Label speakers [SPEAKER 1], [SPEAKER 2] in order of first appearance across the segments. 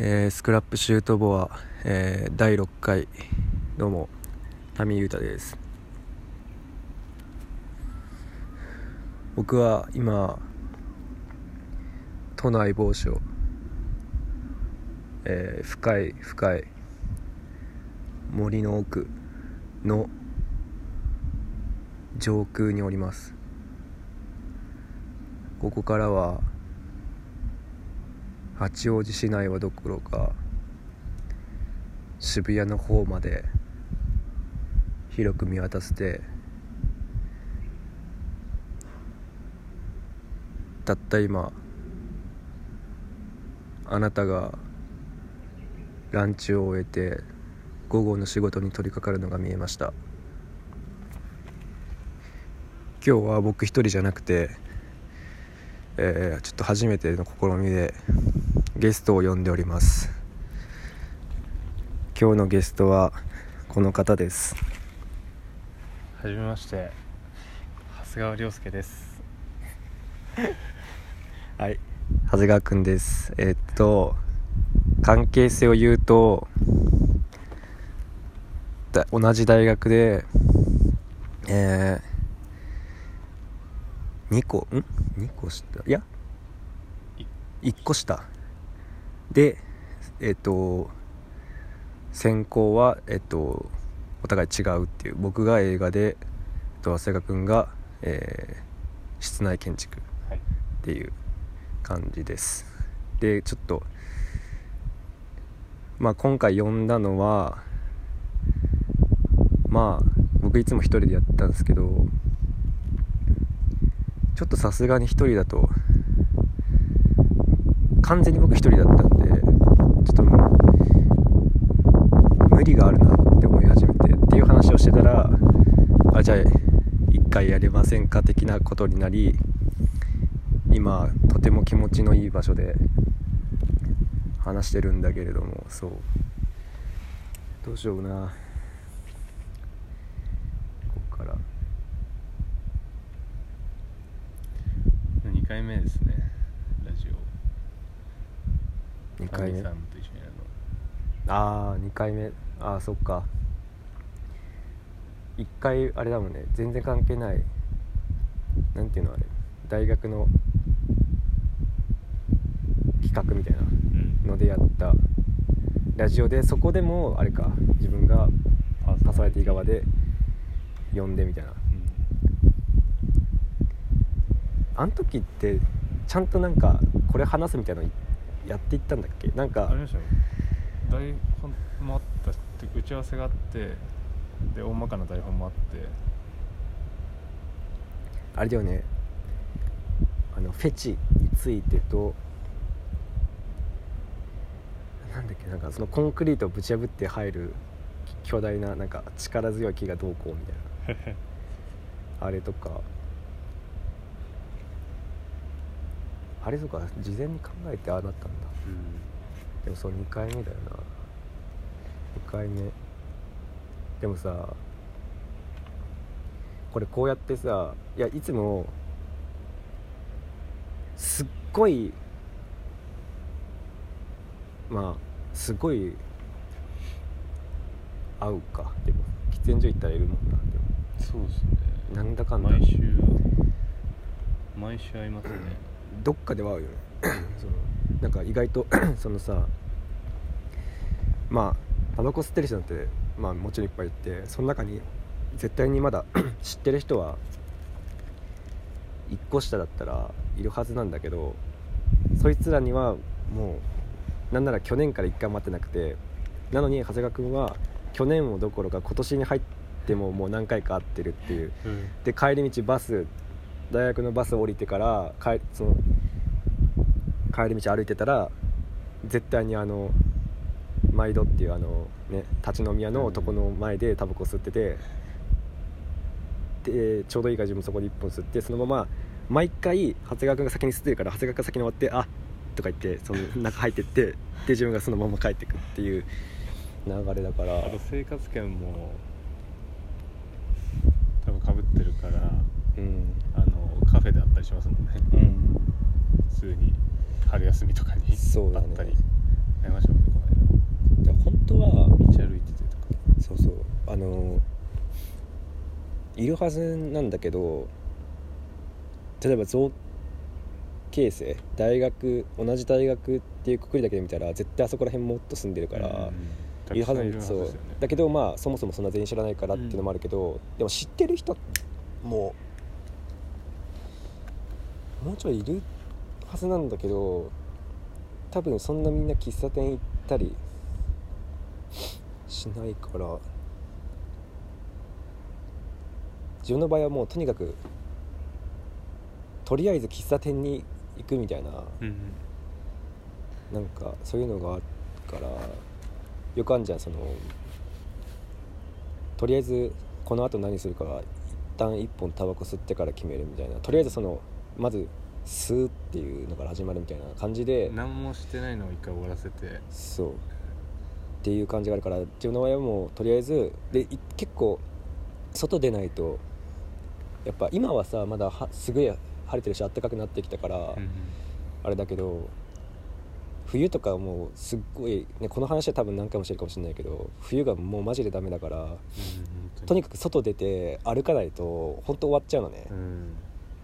[SPEAKER 1] えースクラップシュートボア、えー第6回どうもタミユータです。僕は今都内某所、えー深い深い森の奥の上空におります。ここからは八王子市内はどころか渋谷の方まで広く見渡せてたった今あなたがランチを終えて午後の仕事に取り掛かるのが見えました。今日は僕一人じゃなくて、えーちょっと初めての試みでゲストを呼んでおります。今日のゲストはこの方です。
[SPEAKER 2] はじめまして。長谷川亮介です。
[SPEAKER 1] はい。長谷川くんです。えーっと関係性を言うとだ同じ大学でえー、2個ん？2個下？いや？1個下でえーっと専攻はえーっとお互い違うっていう。僕が映画でえっと長谷川くんが、えー室内建築
[SPEAKER 2] はい。
[SPEAKER 1] っていう感じです。でちょっとまあ今回呼んだのはまあ僕いつも一人でやってたんですけどちょっとさすがに一人だと完全に僕一人だったんでちょっと無理があるなって思い始めてっていう話をしてたらあじゃあ一回やれませんか的なことになり今とても気持ちのいい場所で話してるんだけれどもそう。どうしようなここから
[SPEAKER 2] 2回目ですねラジオ
[SPEAKER 1] 2回目。ああ2回目。ああそっか。1回あれだもんね。全然関係ない。なんていうのあれ。大学の企画みたいな。
[SPEAKER 2] の
[SPEAKER 1] のでやった。ラジオでそこでもあれか。自分が
[SPEAKER 2] パ
[SPEAKER 1] パーソナリティ側で呼んでみたいな。あの時ってちゃんとなんかこれ話すみたいなのやっていったんだっけ？なんか
[SPEAKER 2] あし台本もあったし打ち合わせがあってで大まかな台本もあって。
[SPEAKER 1] あれだよね。あのフェチについてとなんだっけ？なんかそのコンクリートをぶち破って入る巨大ななんか力強い木がどうこうみたいな。あれとかあれとか事前に考えてああなったんだ。でもそう2回目だよな。2回目。でもさこれこうやってさいやいつもすっごいまあすごい合うか。でも喫煙所行ったらいるもんなでも。
[SPEAKER 2] そうですね。
[SPEAKER 1] なんだかんだ。
[SPEAKER 2] 毎週毎週会いますね
[SPEAKER 1] どっかでは合うよね。そのなんか意外と そのさまあタバコ吸ってる人なんてまあもちろんいっぱいいてその中に絶対にまだ 知ってる人は1個下だったらいるはずなんだけどそいつらにはもうなんなら去年から1回も会ってなくてなのに長谷川君は去年もどころか今年に入ってももう何回か会ってるっていう。で帰り道バス大学のバス降りてから帰その帰り道歩いてたら絶対にあの毎度っていうあのね立ち飲み屋の男の前でタバコ吸っててでちょうどいいから自分そこで1本吸ってそのまま毎回長谷川君が先に吸ってるから長谷川君が先に終わって「あとか言ってその中入ってってで自分がそのまま帰ってくっていう流れだから。
[SPEAKER 2] あと生活圏も多分かぶってるから
[SPEAKER 1] うん。
[SPEAKER 2] あのカフェであったりしますもんね。
[SPEAKER 1] うん。
[SPEAKER 2] 普通に春休みとかにあったり、えいましたもんねこの
[SPEAKER 1] で本当は
[SPEAKER 2] 間道歩いててとか。
[SPEAKER 1] そうそう。あのいるはずなんだけど例えば造形生大学同じ大学っていうくくりだけで見たら絶対あそこら辺もっと住んでるから、
[SPEAKER 2] うん。
[SPEAKER 1] いるはず
[SPEAKER 2] たくさん
[SPEAKER 1] だけどまあそもそもそんな全員知らないからっていうのもあるけど、でも知ってる人ももうちょいいるはずなんだけど多分そんなみんな喫茶店行ったりしないから自分の場合はもうとにかくとりあえず喫茶店に行くみたいな
[SPEAKER 2] うん
[SPEAKER 1] なんかそういうのがあるからよくあるじゃんそのとりあえずこの後何するかは一旦一本タバコ吸ってから決めるみたいな。とりあえずそのまず吸うっていうのから始まるみたいな感じで
[SPEAKER 2] 何もしてないのを一回終わらせて。
[SPEAKER 1] そう。っていう感じがあるから自分の場合はもうとりあえずでい結構外出ないとやっぱ今はさまだはすごい晴れてるし暖かくなってきたから、
[SPEAKER 2] うん
[SPEAKER 1] あれだけど冬とかはもうすっごい、ね、この話は多分何回もしてるかもしれないけど冬がもうマジでダメだからとにかく外出て歩かないと本当終わっちゃうのね、
[SPEAKER 2] うん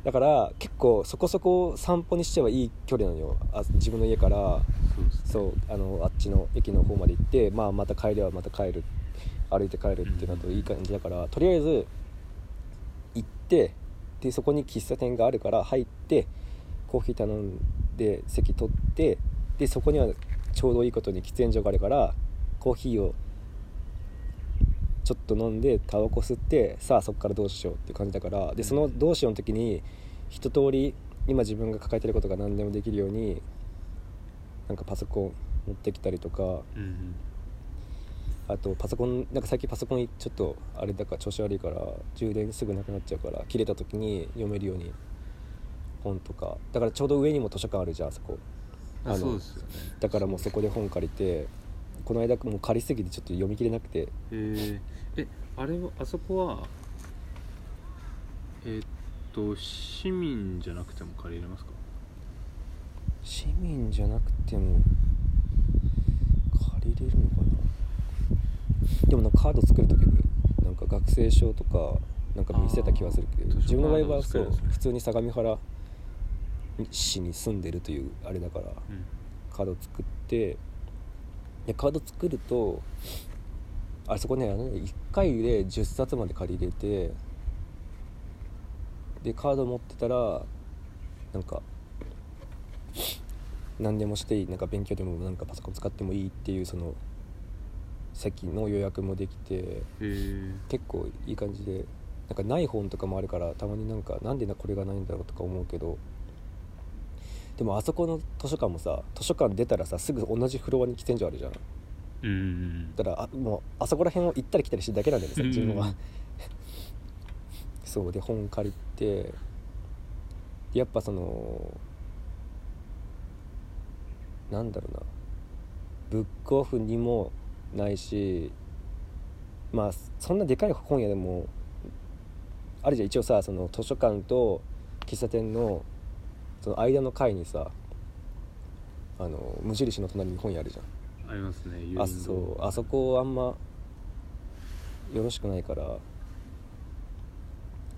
[SPEAKER 1] だから結構そこそこ散歩にしてはいい距離なのよ。あ自分の家から。
[SPEAKER 2] そうですね。
[SPEAKER 1] そうあのあっちの駅の方まで行って、まあ、また帰りはまた帰る。歩いて帰るっていうのといい感じだから、とりあえず行ってでそこに喫茶店があるから入ってコーヒー頼んで席取ってでそこにはちょうどいいことに喫煙所があるからコーヒーをちょっと飲んでタバコ吸ってさあそこからどうしようっていう感じだからでそのどうしようの時に一通り今自分が抱えてることが何でもできるようになんかパソコン持ってきたりとか
[SPEAKER 2] うん
[SPEAKER 1] あとパソコンなんか最近パソコンちょっとあれだから調子悪いから充電すぐなくなっちゃうから切れた時に読めるように本とか。だからちょうど上にも図書館あるじゃんあそこ。
[SPEAKER 2] あ
[SPEAKER 1] の
[SPEAKER 2] ね。
[SPEAKER 1] だからもうそこで本借りてこの間もう借りすぎてちょっと読み切れなくて。
[SPEAKER 2] へええあれはあそこはえーっと市民じゃなくても借りれますか？
[SPEAKER 1] 市民じゃなくても借りれるのかな。でもなんかカード作る時になんか学生証とかなんか見せた気はするけど自分の場合はそう
[SPEAKER 2] ね
[SPEAKER 1] 普通に相模原市に住んでるというあれだから
[SPEAKER 2] うん。
[SPEAKER 1] カード作ってでカード作るとあそこねあのね1回で10冊まで借りれてでカード持ってたらなんか何でもしていいなんか勉強でもなんかパソコン使ってもいいっていうその席の予約もできて結構いい感じでなんかない本とかもあるからたまになんかなんでなこれがないんだろうとか思うけどでもあそこの図書館もさ図書館出たらさすぐ同じフロアに喫煙所あるじゃん。
[SPEAKER 2] うん。
[SPEAKER 1] だからあもうあそこら辺を行ったり来たりしてるだけなんだよねさ自分は。
[SPEAKER 2] う ん
[SPEAKER 1] そうで本借りてやっぱそのなんだろうな。ブックオフにもないしまあそんなでかい本屋でもあるじゃん。一応さその図書館と喫茶店のその間の階にさあの無印の隣に本屋あるじゃん。
[SPEAKER 2] ありますね
[SPEAKER 1] あそうあそこあんまよろしくないから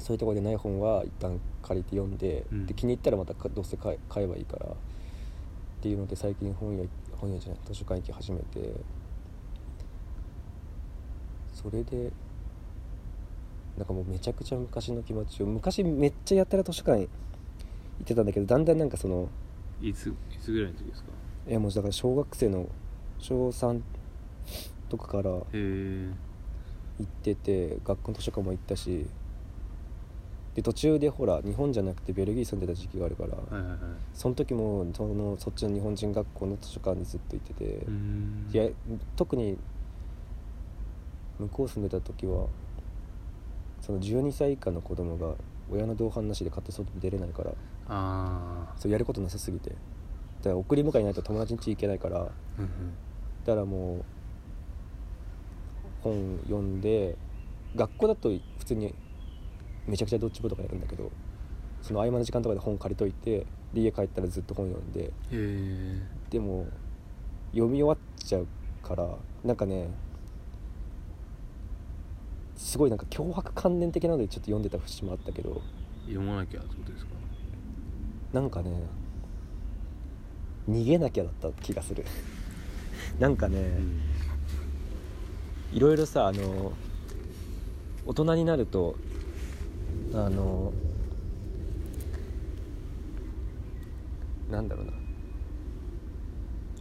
[SPEAKER 1] そういうところでない本は一旦借りて読んで,、
[SPEAKER 2] うん。
[SPEAKER 1] で気に入ったらまたかどうせ買えばいいからっていうので最近本屋本屋じゃない図書館行き始めてそれでなんかもうめちゃくちゃ昔の気持ちを昔めっちゃやったら図書館行ってたんだけどだんだんなんかその
[SPEAKER 2] いついつぐらいの時ですか？
[SPEAKER 1] いやもうだから小学生の小3とかから行ってて学校の図書館も行ったしで途中でほら日本じゃなくてベルギー住んでた時期があるから、
[SPEAKER 2] はいはいはい。
[SPEAKER 1] その時もそのそっちの日本人学校の図書館にずっと行ってて、いや特に向こう住んでた時はその12歳以下の子供が親の同伴なしで勝手に外に出れないから
[SPEAKER 2] あ
[SPEAKER 1] そうやることなさすぎて。だから送り迎えいないと友達ん家行けないから。
[SPEAKER 2] あうん
[SPEAKER 1] だからもう本読んで学校だと普通にめちゃくちゃドッジボールとかやるんだけどその合間の時間とかで本借りといてで家帰ったらずっと本読んで。でも読み終わっちゃうからなんかねすごいなんか脅迫観念的なのでちょっと読んでた節もあったけど。
[SPEAKER 2] 読まなきゃってことですか？
[SPEAKER 1] なんかね逃げなきゃだった気がする。なんかね、
[SPEAKER 2] うん。
[SPEAKER 1] いろいろさあの大人になるとあのなんだろうな。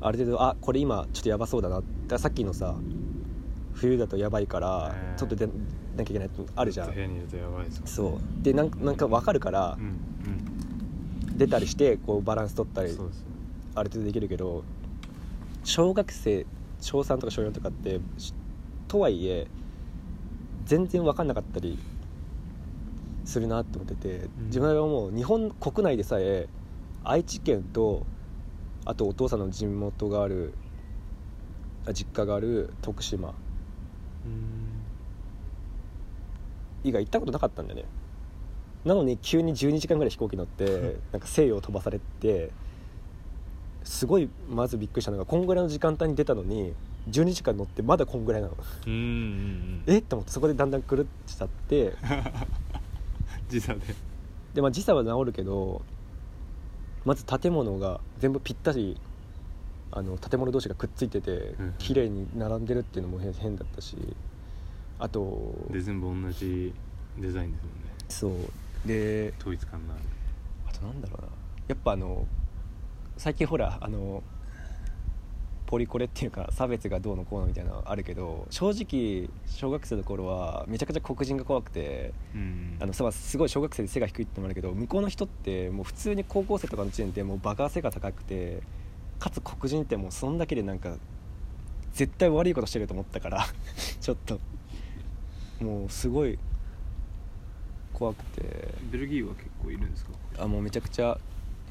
[SPEAKER 1] ある程度あこれ今ちょっとやばそうだな。ださっきのさ冬だとやばいから
[SPEAKER 2] うん
[SPEAKER 1] ちょっと出なきゃいけないってあるじゃん。
[SPEAKER 2] 部屋にいるとやばいですもん
[SPEAKER 1] そう。でなんなんか分かるから
[SPEAKER 2] うん
[SPEAKER 1] 出たりしてこうバランス取ったりある程度できるけど小学生小3とか小4とかってしとはいえ全然分かんなかったりするなって思ってて、
[SPEAKER 2] ん。
[SPEAKER 1] 自分はもう日本国内でさえ愛知県とあとお父さんの地元があるあ実家がある徳島
[SPEAKER 2] うん。
[SPEAKER 1] 以外行ったことなかったんだよねなのに急に12時間ぐらい飛行機乗ってなんか西洋飛ばされてすごいまずびっくりしたのがこんぐらいの時間帯に出たのに12時間乗ってまだこんぐらいなの。
[SPEAKER 2] うんうんうん。
[SPEAKER 1] え？っと思ってそこでだんだん狂っちゃって。
[SPEAKER 2] 時差で。
[SPEAKER 1] で、まあ、時差は治るけどまず建物が全部ぴったりあの建物同士がくっついてて
[SPEAKER 2] うん。
[SPEAKER 1] 綺麗に並んでるっていうのも変変だったしあと
[SPEAKER 2] で全部同じデザインですもんね。
[SPEAKER 1] そうで
[SPEAKER 2] 統一感のある。
[SPEAKER 1] あとなんだろうな。やっぱあの最近ほらあのポリコレっていうか差別がどうのこうのみたいなのあるけど正直小学生の頃はめちゃくちゃ黒人が怖くて
[SPEAKER 2] うん。
[SPEAKER 1] あのさすごい小学生で背が低いってのもあるけど向こうの人ってもう普通に高校生とかの時点でもうバカ背が高くてかつ黒人ってもうそんだけでなんか絶対悪いことしてると思ったから ちょっともうすごい怖くて。
[SPEAKER 2] ベルギーは結構いるんですか？
[SPEAKER 1] あもうめちゃくちゃ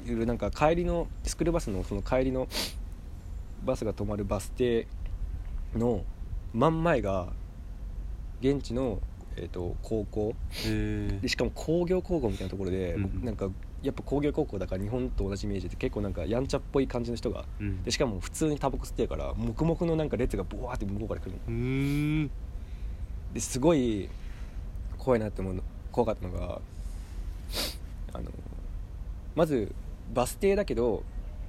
[SPEAKER 1] いろいろなんか帰りのスクールバスのその帰りのバスが止まるバス停の真ん前が現地の、えー、と高校。
[SPEAKER 2] へ
[SPEAKER 1] でしかも工業高校みたいなところで、
[SPEAKER 2] うん
[SPEAKER 1] 僕なんかやっぱ工業高校だから日本と同じイメージで結構なんかやんちゃっぽい感じの人が
[SPEAKER 2] うん。
[SPEAKER 1] でしかも普通にタバコ吸ってるから黙々のなんか列がボワーって向こうから来るの。ですごい怖いなって思うの怖かったのがあのまずバス停だけど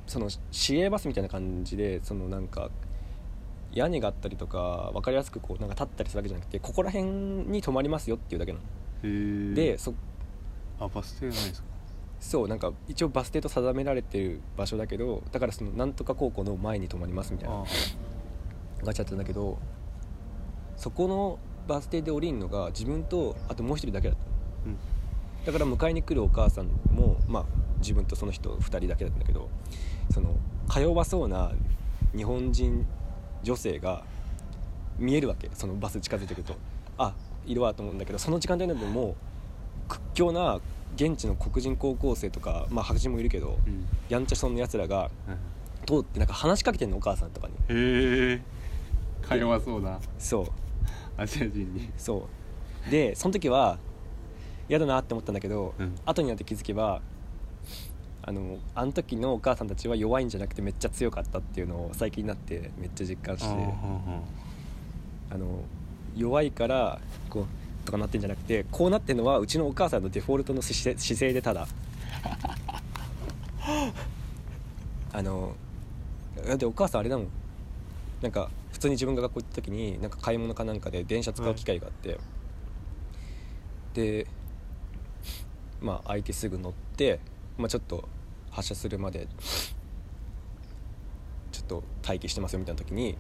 [SPEAKER 1] その市営バスみたいな感じでそのなんか屋根があったりとか分かりやすくこうなんか立ったりするわけじゃなくてここら辺に止まりますよっていうだけなの、
[SPEAKER 2] へえ
[SPEAKER 1] でそ
[SPEAKER 2] あバス停ないですか。
[SPEAKER 1] そうなんか一応バス停と定められてる場所だけどだからそのなんとか高校の前に止まりますみたいな
[SPEAKER 2] あ
[SPEAKER 1] ガチャってんだけどそこのバス停で降りるのが自分とあともう一人だけだっただから迎えに来るお母さんも、まあ、自分とその人2人だけだったんだけどそのか弱そうな日本人女性が見えるわけそのバス近づいてくると。あいるわと思うんだけどその時間帯になっても屈強な現地の黒人高校生とか、まあ、白人もいるけど
[SPEAKER 2] うん。
[SPEAKER 1] やんちゃそうなやつらが
[SPEAKER 2] はい
[SPEAKER 1] 通ってなんか話しかけてんのお母さんとかに。
[SPEAKER 2] へえ。か弱そうな。
[SPEAKER 1] そう。
[SPEAKER 2] アジア人に。
[SPEAKER 1] そう。でその時は嫌だなって思ったんだけど、
[SPEAKER 2] うん。
[SPEAKER 1] 後になって気づけばあのあの時のお母さんたちは弱いんじゃなくてめっちゃ強かったっていうのを最近になってめっちゃ実感して。あの弱いからこうとかなってんじゃなくてこうなってるのはうちのお母さんのデフォルトの姿勢姿勢でただ。あのだってお母さんあれだもん。なんか普通に自分が学校行った時になんか買い物かなんかで電車使う機会があって、でまあ相手すぐ乗って、まあ、ちょっと発車するまでちょっと待機してますよみたいな時に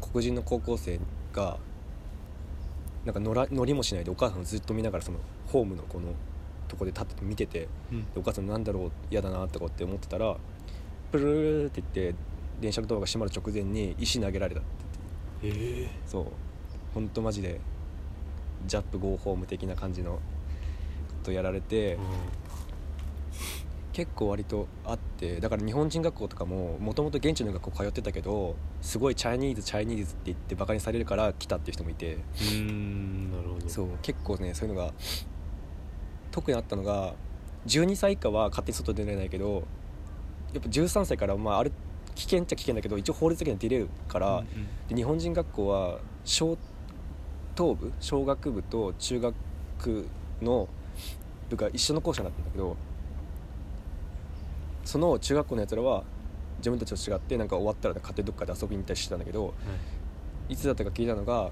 [SPEAKER 1] 黒人の高校生がなんか乗ら乗りもしないでお母さんをずっと見ながらそのホームのこのとこで立ってて見てて
[SPEAKER 2] うん。
[SPEAKER 1] でお母さんなんだろう嫌だなとかって思ってたらプルルルルって言って電車のドアが閉まる直前に石投げられたって
[SPEAKER 2] へえ
[SPEAKER 1] そう。ほんとマジで Jap go home 的な感じのことやられて結構割とあってだから日本人学校とかももともと現地の学校通ってたけどすごい Chinese Chinese って言ってバカにされるから来たっていう人もいて
[SPEAKER 2] うーんなるほど。
[SPEAKER 1] そう結構ねそういうのが特にあったのが12歳以下は勝手に外出れないけどやっぱ13歳からまあある危険っちゃ危険だけど一応法律的には出れるから、
[SPEAKER 2] うん
[SPEAKER 1] で日本人学校は小等部小学部と中学の部が一緒の校舎になってるんだけどその中学校のやつらは自分たちと違ってなんか終わったら勝手にどっかで遊びに行ったりしてたんだけどい。つだったか聞いたのが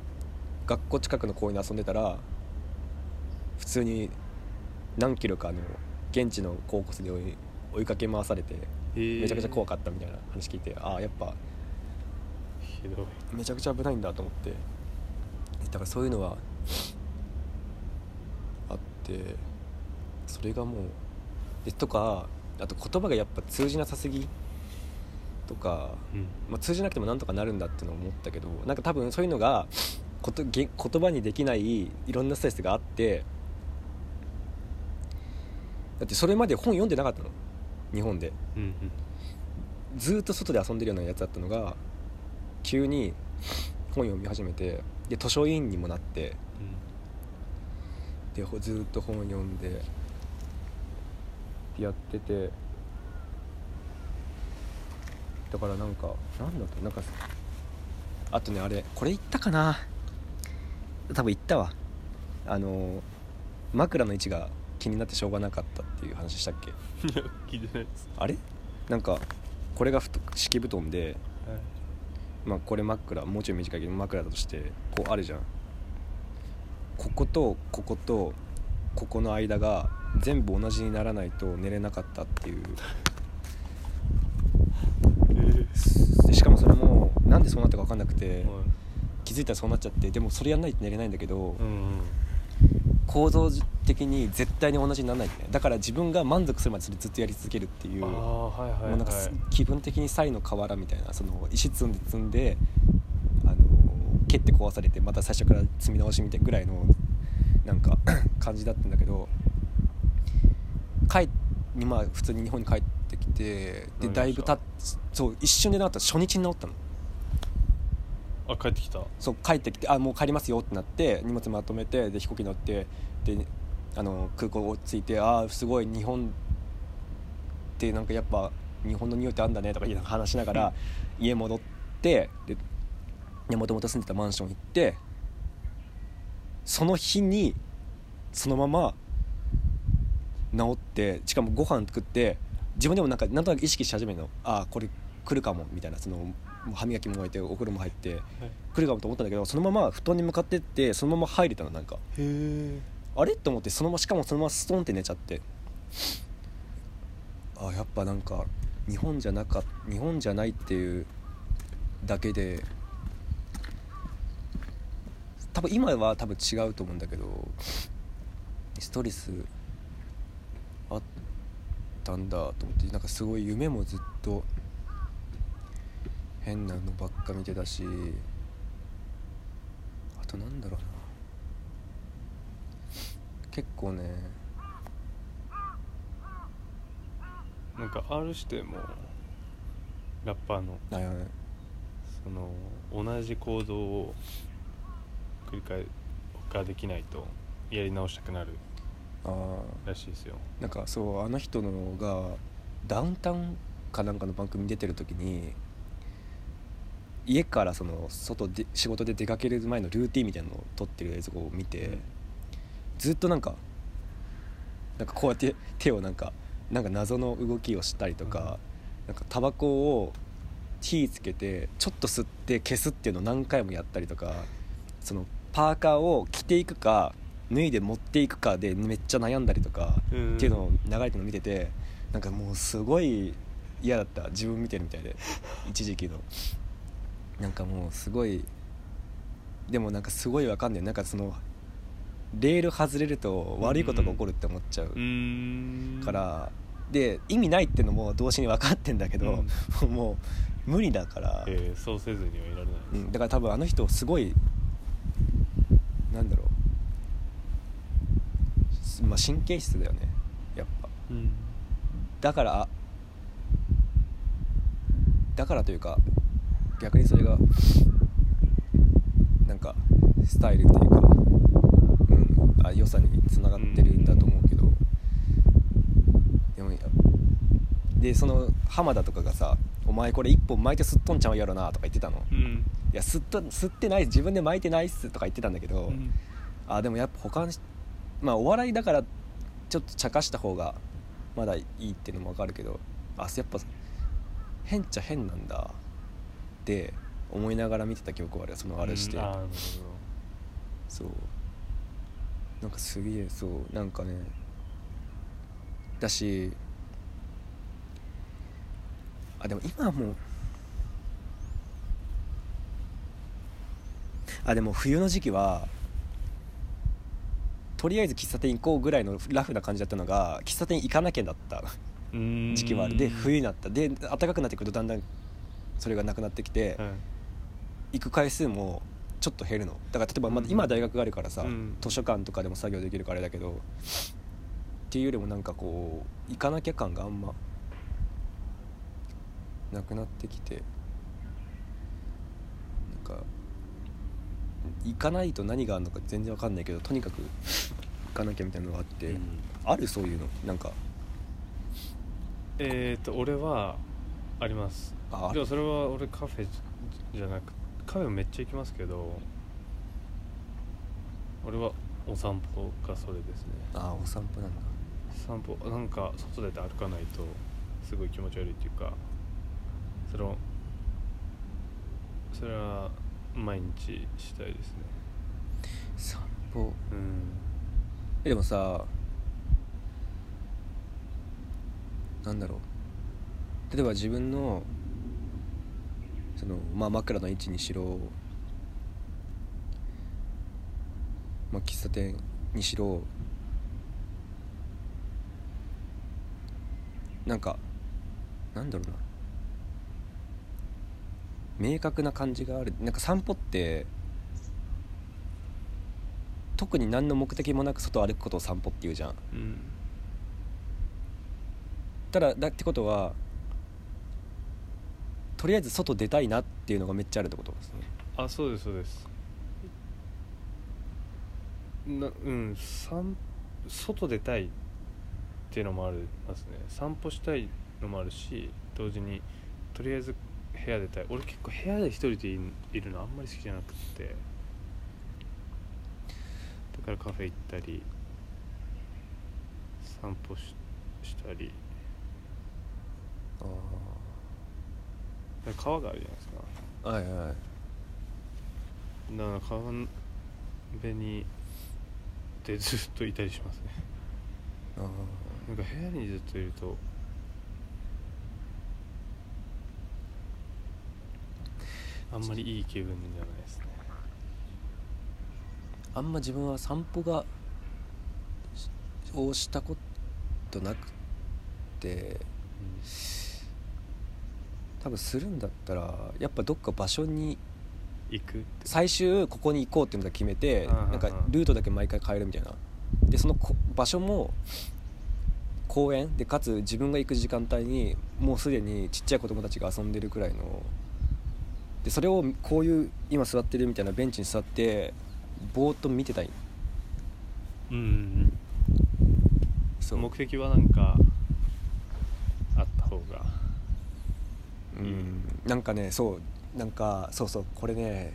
[SPEAKER 1] 学校近くの公園で遊んでたら普通に何キロかの現地の高校生に追い追いかけ回されて
[SPEAKER 2] め
[SPEAKER 1] めちゃくちゃ怖かったみたいな話聞いてああやっぱ
[SPEAKER 2] ひどい。
[SPEAKER 1] めちゃくちゃ危ないんだと思って。だからそういうのはあってそれがもうでとかあと言葉がやっぱ通じなさすぎとか、
[SPEAKER 2] うん。
[SPEAKER 1] まあ、通じなくてもなんとかなるんだってのを思ったけどなんか多分そういうのがことげ言葉にできないいろんなストレスがあってだってそれまで本読んでなかったの。日本で。
[SPEAKER 2] うんうん。
[SPEAKER 1] ずーっと外で遊んでるようなやつだったのが急に本読み始めてで図書委員にもなってでほずーっと本読んでやっててだからなんかなんだった？なんかあとねあれこれ言ったかな？多分言ったわ。あの枕の位置が気になってしょうがなかったっていう話したっけ？
[SPEAKER 2] 聞いてないです。
[SPEAKER 1] あれ？なんかこれが敷布団で
[SPEAKER 2] はい。
[SPEAKER 1] まあこれ枕もうちょい短いけど枕だとしてこうあるじゃん。こことこことここの間が全部同じにならないと寝れなかったっていう。でしかもそれもなんでそうなったか分かんなくて気づいたらそうなっちゃってでもそれやんないと寝れないんだけど構造的に絶対に同じにならないんだよね。だから自分が満足するまでそれずっとやり続けるっていうもうなんかす気分的にサイの河原みたいなその石積んで積んであの蹴って壊されてまた最初から積み直しみたいなぐらいのなんか 感じだったんだけど帰にまあ普通に日本に帰ってきてでだいぶたっそう一瞬でなった初日に治ったの。
[SPEAKER 2] あ帰ってきた？
[SPEAKER 1] そう帰ってきてあもう帰りますよってなって荷物まとめてで飛行機乗ってであの空港着いてああすごい日本ってなんかやっぱ日本の匂いってあんだねとか話しながら家戻ってでもともと住んでたマンション行ってその日にそのまま治ってしかもご飯作って自分でもなんかなんとなく意識し始めるの。ああこれ来るかもみたいな。その歯磨きも終えてお風呂も入って来るかもと思ったんだけどそのまま布団に向かってってそのまま入れたのなんか。あれ？と思ってそのまましかもそのままストンって寝ちゃって。あやっぱなんか日本じゃなか日本じゃないっていうだけで多分今は多分違うと思うんだけどストレスたんだと思ってなんかすごい夢もずっと変なのばっか見てたしあとなんだろうな。結構ね
[SPEAKER 2] なんか R 指定もラッパーの
[SPEAKER 1] あ
[SPEAKER 2] その同じ行動を繰り返ができないとやり直したくなる
[SPEAKER 1] あー。
[SPEAKER 2] らしいですよ。
[SPEAKER 1] なんかそうあの人のがダウンタウンかなんかの番組に出てる時に家からその外で仕事で出かける前のルーティンみたいなのを撮ってる映像を見て、
[SPEAKER 2] うん。
[SPEAKER 1] ずっとなんかなんかこうやって手をなんかなんか謎の動きをしたりとか、なんかタバコを火つけてちょっと吸って消すっていうのを何回もやったりとかそのパーカーを着ていくか脱いで持っていくかでめっちゃ悩んだりとか
[SPEAKER 2] うん。
[SPEAKER 1] っていうのを流れてるのを見ててなんかもうすごい嫌だった。自分見てるみたいで 一時期の。なんかもうすごいでもなんかすごいわかんない。なんかそのレール外れると悪いことが起こるって思っちゃうから、で意味ないってのも同時に分かってんだけど、もう無理だから、
[SPEAKER 2] えーそうせずにはいられない
[SPEAKER 1] うん、だから多分あの人すごいなんだろう、すまあ、神経質だよね。やっぱ。
[SPEAKER 2] うん。
[SPEAKER 1] だからだからというか逆にそれがなんかスタイルっていうか、うん、あ良さにつながってるんだと思うけど。でもいやでその浜田とかがさ「お前これ1本巻いて吸っとんちゃうやろな」とか言ってたの。
[SPEAKER 2] うん「
[SPEAKER 1] いや吸っと吸ってない自分で巻いてないっす」とか言ってたんだけど、
[SPEAKER 2] うん。
[SPEAKER 1] あでもやっぱ他の人まあお笑いだからちょっと茶化した方がまだいいっていうのも分かるけどあやっぱ変っちゃ変なんだって思いながら見てた記憶はあるそのあれして、
[SPEAKER 2] うん
[SPEAKER 1] そう。なんかすげえそうなんかね。だしあでも今はもうあでも冬の時期はとりあえず喫茶店行こうぐらいのラフな感じだったのが喫茶店行かなきゃだった。時期もある。で冬になった。で暖かくなってくるとだんだんそれがなくなってきて、
[SPEAKER 2] はい。
[SPEAKER 1] 行く回数もちょっと減るの。だから例えばまだ今は大学があるからさ、
[SPEAKER 2] うん。
[SPEAKER 1] 図書館とかでも作業できるからあれだけどっていうよりもなんかこう行かなきゃ感があんまなくなってきてなんか行かないと何があるのか全然わかんないけどとにかく行かなきゃみたいなのがあって、
[SPEAKER 2] うん。
[SPEAKER 1] あるそういうの？なんか。
[SPEAKER 2] えっと俺はあります。
[SPEAKER 1] あ
[SPEAKER 2] でもそれは俺カフェじゃなくカフェめっちゃ行きますけど俺はお散歩がそれですね。
[SPEAKER 1] あお散歩なんだ。
[SPEAKER 2] 散歩なんか外出て歩かないとすごい気持ち悪いっていうかそれをそれは毎日したいですね。
[SPEAKER 1] 散歩。
[SPEAKER 2] うん。
[SPEAKER 1] えでもさなんだろう。例えば自分のその、まあ、枕の位置にしろ、まあ、喫茶店にしろなんかなんだろうな明確な感じがある。なんか散歩って特に何の目的もなく外を歩くことを散歩っていうじゃん。
[SPEAKER 2] うん。
[SPEAKER 1] ただだってことはとりあえず外出たいなっていうのがめっちゃあるってことですね。
[SPEAKER 2] あそうですそうです。なうん散外出たいっていうのもありますね。散歩したいのもあるし同時にとりあえず部屋出たい。俺結構部屋で一人でいいるのあんまり好きじゃなくって。だからカフェ行ったり散歩ししたり。
[SPEAKER 1] あ
[SPEAKER 2] 川があるじゃないですか。
[SPEAKER 1] あはいはい。
[SPEAKER 2] だから川辺にでずっといたりしますね。
[SPEAKER 1] あ
[SPEAKER 2] なんか部屋にずっといるとあんまりいい気分にならないですね。
[SPEAKER 1] あんま自分は散歩がしをしたことなくて多分するんだったらやっぱどっか場所に
[SPEAKER 2] 行く
[SPEAKER 1] 最終ここに行こうっていうのだけ決めてなんかルートだけ毎回変えるみたいな。でそのこ場所も公園？でかつ自分が行く時間帯にもうすでにちっちゃい子供たちが遊んでるくらいのでそれをこういう今座ってるみたいなベンチに座ってぼーっと見てたい。
[SPEAKER 2] うんうん
[SPEAKER 1] そう。
[SPEAKER 2] 目的はなんかあった方が。
[SPEAKER 1] うん。なんかねそう。なんかそうそう。これね。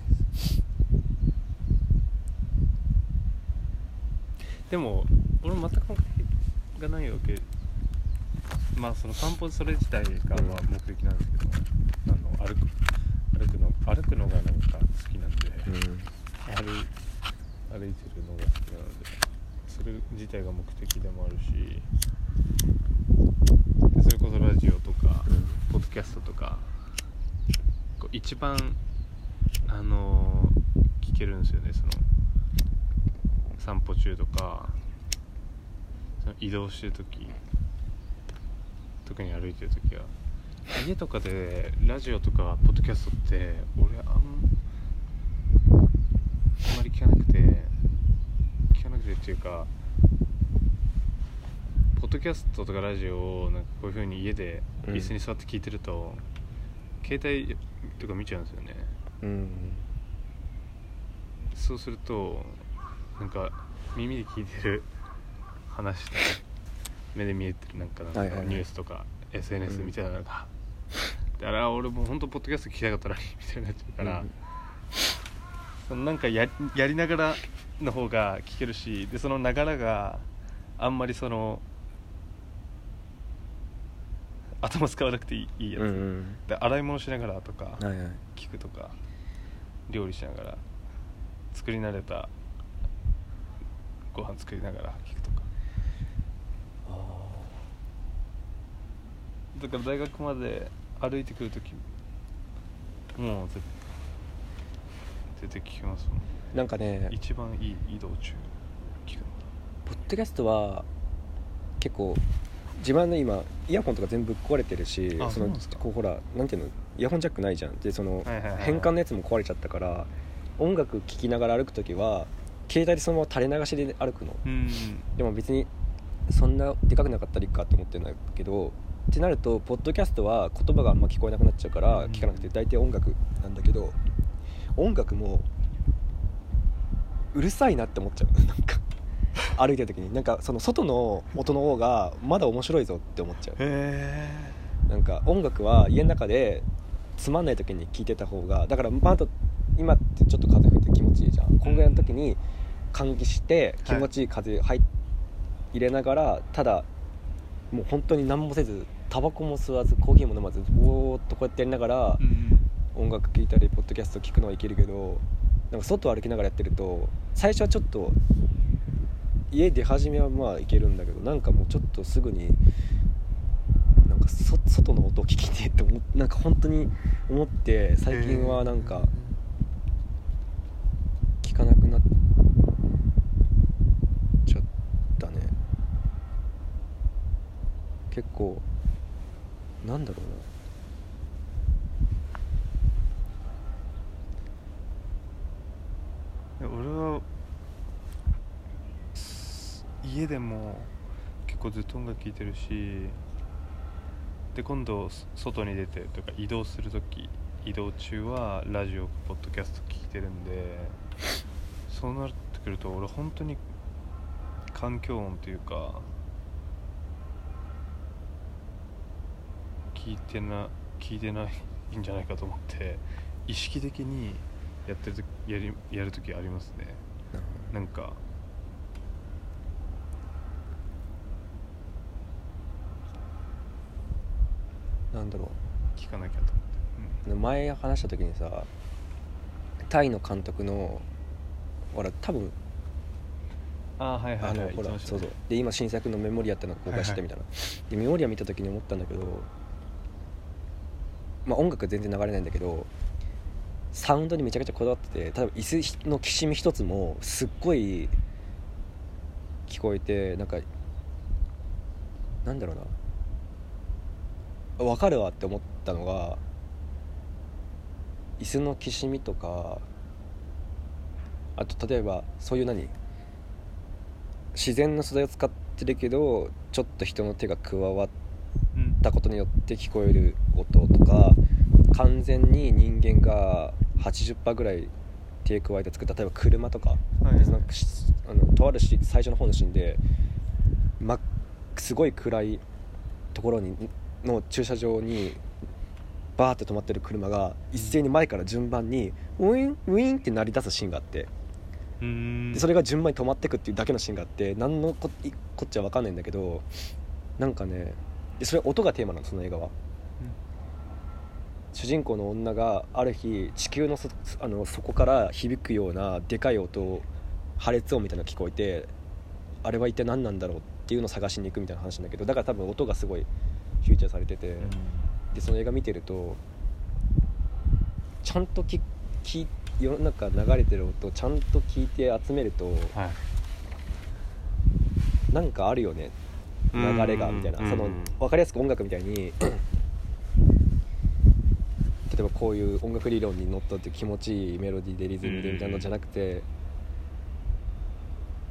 [SPEAKER 2] でも俺全く目的がないわけ。まあその散歩それ自体がは目的なんですけど、あの歩く歩くの歩くのがなんか好きなんで、
[SPEAKER 1] うん。
[SPEAKER 2] 歩い歩いてるのが好きなのでそれ自体が目的でもあるしでそれこそラジオとか、ポッドキャストとかこう一番あのー聞けるんですよね。その散歩中とかその移動してる時特に歩いてる時は家とかでラジオとかポッドキャストって俺あんあんまり聞かなくて聞かなくてっていうかポッドキャストとかラジオをなんかこういう風に家で
[SPEAKER 1] うん。
[SPEAKER 2] 椅子に座って聞いてると、携帯とか見ちゃうんですよね。
[SPEAKER 1] うん。
[SPEAKER 2] そうするとなんか耳で聞いてる話と目で見えてるなんかニュースとか SNS みたいなのが、であれは俺もう本当ポッドキャスト聞きたかったらみたいになっちゃうから、
[SPEAKER 1] うん
[SPEAKER 2] そのなんかややりながらの方が聞けるしでそのながらがあんまりその頭使わなくていいいいやつ、
[SPEAKER 1] うんうん。
[SPEAKER 2] で洗い物しながらとか
[SPEAKER 1] はいはい。
[SPEAKER 2] 聞くとか料理しながら作り慣れたご飯作りながら聞くとか。だから大学まで歩いてくるときもう絶絶対聞きますもん。
[SPEAKER 1] なんかね
[SPEAKER 2] 一番いい移動中聞くの。
[SPEAKER 1] ポッドキャストは結構自分の今イヤホンとか全部壊れてるし
[SPEAKER 2] あ
[SPEAKER 1] その
[SPEAKER 2] そうなんですか？
[SPEAKER 1] こうほらなんていうのイヤホンジャックないじゃん。でその
[SPEAKER 2] はいはいはいはい。
[SPEAKER 1] 変換のやつも壊れちゃったから音楽聴きながら歩く時は携帯でそのまま垂れ流しで歩くの。
[SPEAKER 2] うん。
[SPEAKER 1] でも別にそんなでかくなかったらいいかと思ってるんだけどってなるとポッドキャストは言葉があんま聞こえなくなっちゃうから
[SPEAKER 2] うん。
[SPEAKER 1] 聞かなくて大体音楽なんだけど音楽もうるさいなって思っちゃう。なんか歩いてる時に。なんかその外の音の方がまだ面白いぞって思っちゃう。
[SPEAKER 2] へ
[SPEAKER 1] なんか音楽は家の中でつまんない時に聴いてた方がだからまああと今ってちょっと風吹いて気持ちいいじゃん。こんぐらいの時に換気して気持ちいい風入っ入れながらただもう本当に何もせずタバコも吸わずコーヒーも飲まずぼーっとこうやってやりながら音楽聴いたりポッドキャスト聞くのはいけるけどなんか外歩きながらやってると最初はちょっと家出始めはまあいけるんだけどなんかもうちょっとすぐになんかそ外の音聞きてえって思っなんか本当に思って最近はなんか聞かなくなっちゃったね。結構なんだろうな。
[SPEAKER 2] 俺は家でも結構ずっと音楽聴いてるしで今度外に出てとか移動する時移動中はラジオポッドキャスト聴いてるんでそうなってくると俺本当に環境音というか聞いてな聞いてないんじゃないかと思って意識的にやってるとやりやる時ありますね。なんか
[SPEAKER 1] なんだろ
[SPEAKER 2] 聞かなきゃと思って、
[SPEAKER 1] う前話した時にさタイの監督のほら多分
[SPEAKER 2] ああはいはいはい。
[SPEAKER 1] あのほらそうそう。で今新作のメモリアってのを公開してみたいな、でメモリア見た時に思ったんだけどまあ音楽全然流れないんだけどサウンドにめちゃくちゃこだわってて例えば椅子のきしみ一つもすっごい聞こえてなんかなんだろうな。分かるわって思ったのが椅子のきしみとかあと例えばそういう何自然の素材を使ってるけどちょっと人の手が加わったことによって聞こえる音とか完全に人間が80%ぐらい手加えて作った例えば車とか、
[SPEAKER 2] はい
[SPEAKER 1] あのとあるし最初の方のシーンで、ま、すごい暗いところにの駐車場にバーって止まってる車が一斉に前から順番にウィンウィンって鳴り出すシーンがあって。でそれが順番に止まってくっていうだけのシーンがあって何のこいこっちゃ分かんないんだけどなんかねでそれ音がテーマなのその映画は、主人公の女がある日地球のそあの底から響くようなでかい音破裂音みたいなのが聞こえてあれは一体何なんだろうっていうのを探しに行くみたいな話なんだけどだから多分音がすごいフューチャーされてて、
[SPEAKER 2] うん。
[SPEAKER 1] でその映画見てるとちゃんときき世の中流れてる音をちゃんと聞いて集めると
[SPEAKER 2] はい。
[SPEAKER 1] なんかあるよね流れがみたいな。
[SPEAKER 2] うん
[SPEAKER 1] その分かりやすく音楽みたいに例えばこういう音楽理論にのっとって気持ちいいメロディーでリズムでみたいなのじゃなくて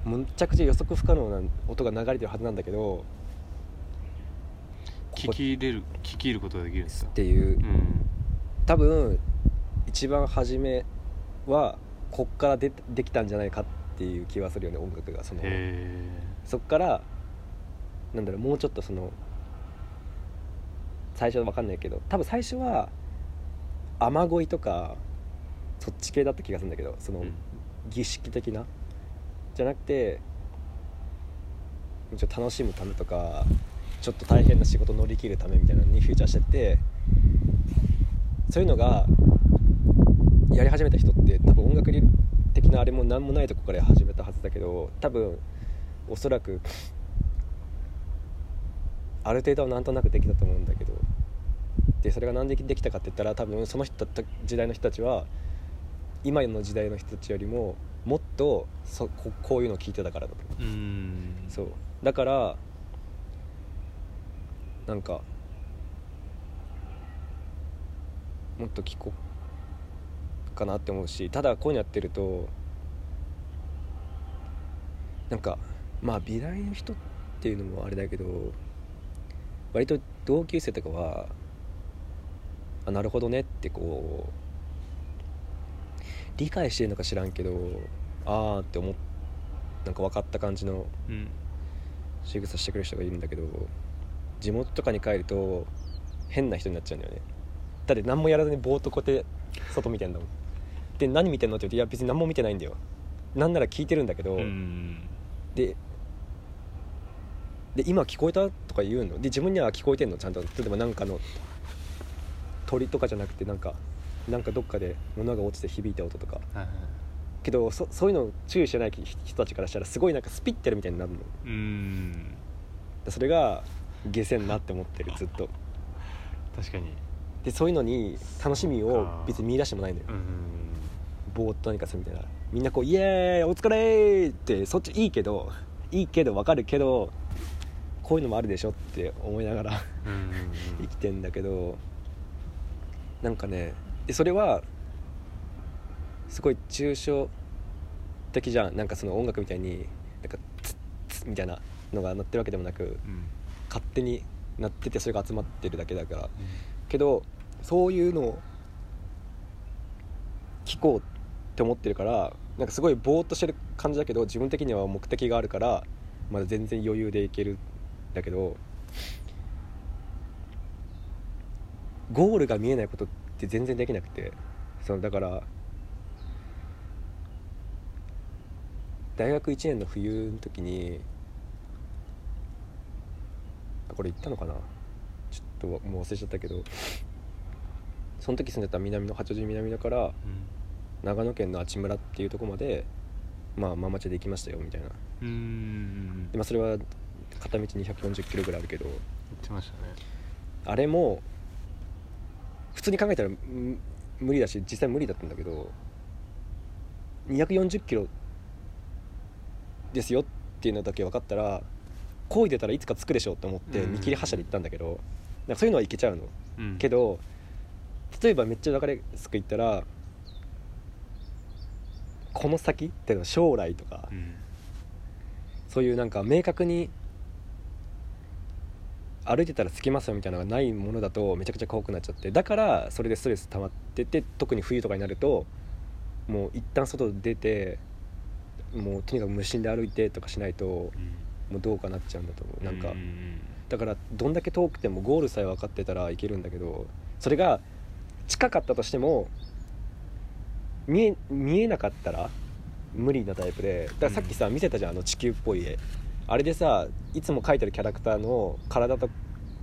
[SPEAKER 1] むちゃくちゃ予測不可能な音が流れてるはずなんだけど
[SPEAKER 2] 聞き入れる聞き入ることができるんです
[SPEAKER 1] っ
[SPEAKER 2] か
[SPEAKER 1] ていう。
[SPEAKER 2] うん。
[SPEAKER 1] 多分一番初めはこっからでできたんじゃないかっていう気はするよね音楽がその。
[SPEAKER 2] へ
[SPEAKER 1] そっからなんだろうもうちょっとその最初は分かんないけど多分最初は雨乞いとかそっち系だった気がするんだけどその、
[SPEAKER 2] うん。
[SPEAKER 1] 儀式的な？じゃなくてちょっと楽しむためとかちょっと大変な仕事乗り切るためみたいなのにフューチャーしてってそういうのがやり始めた人って多分音楽的なあれも何もないとこから始めたはずだけど多分おそらくある程度はなんとなくできたと思うんだけどでそれが何でできたかって言ったら多分その人た時代の人たちは今の時代の人たちよりももっとそここういうのを聞いてたからだと思う。
[SPEAKER 2] うん。
[SPEAKER 1] そう。だからなんかもっと聞こうかなって思うしただこういうのやってるとなんかまあ美大の人っていうのもあれだけど割と同級生とかはあなるほどね。ってこう理解してるのか知らんけどああって思っなんか分かった感じの
[SPEAKER 2] うん。
[SPEAKER 1] 仕草してくれる人がいるんだけど地元とかに帰ると変な人になっちゃうんだよね。だって何もやらずにぼーっとこうやって外見てんだもん。で何見てんのって言うといや別に何も見てないんだよ。なんなら聞いてるんだけど、
[SPEAKER 2] うん。
[SPEAKER 1] でで今聞こえたとか言うの？で自分には聞こえてんの？ちゃんと。例えばなんかの鳥とかじゃなくてなんかなんかどっかで物が落ちて響いた音とか。
[SPEAKER 2] はいはい。
[SPEAKER 1] けどそそういうのを注意してない人たちからしたらすごいなんかスピってるみたいになるの。
[SPEAKER 2] うん。
[SPEAKER 1] でそれが下せんなって思ってるずっと。
[SPEAKER 2] 確かに。
[SPEAKER 1] でそういうのに楽しみを別に見出してもないのよ。
[SPEAKER 2] うん
[SPEAKER 1] ぼーっと何かするみたいな。みんなこう「イエーイお疲れ!」ってそっちいいけどいいけど分かるけどこういうのもあるでしょって思いながら
[SPEAKER 2] うん。
[SPEAKER 1] 生きてんだけどなんかねでそれはすごい抽象的じゃん。なんかその音楽みたいになんかツッツッみたいなのが鳴ってるわけでもなく
[SPEAKER 2] うん。
[SPEAKER 1] 勝手に鳴っててそれが集まってるだけだから。けどそういうのを聞こうって思ってるからなんかすごいぼーっとしてる感じだけど自分的には目的があるからまだ全然余裕でいけるんだけどゴールが見えないことって全然できなくてそのだから大学1年の冬の時にあこれ言ったのかな？ちょっともう忘れちゃったけどその時住んでた南の八王子南野から長野県の阿智村っていうところまでまあママチャで行きましたよみたいな。
[SPEAKER 2] うん。うん
[SPEAKER 1] で、まあ、それは片道240キロぐらいあるけど
[SPEAKER 2] 言ってましたね。
[SPEAKER 1] あれも普通に考えたらむ無理だし実際無理だったんだけど240キロですよっていうのだけ分かったら漕いでたらいつか着くでしょって思って
[SPEAKER 2] うん。
[SPEAKER 1] 見切り発車で行ったんだけどなんかそういうのはいけちゃうの。
[SPEAKER 2] うん。
[SPEAKER 1] けど例えばめっちゃ分かりやすく言ったらこの先っていうのは将来とか
[SPEAKER 2] うん。
[SPEAKER 1] そういうなんか明確に歩いてたら着きますよみたいなのがないものだとめちゃくちゃ怖くなっちゃって。だからそれでストレス溜まってて特に冬とかになるともう一旦外出てもうとにかく無心で歩いてとかしないともうどうかなっちゃうんだと思う。なんかだからどんだけ遠くてもゴールさえ分かってたらいけるんだけどそれが近かったとしても見え見えなかったら無理なタイプで。だからさっきさ、見せたじゃんあの地球っぽい絵あれでさいつも描いてるキャラクターの体と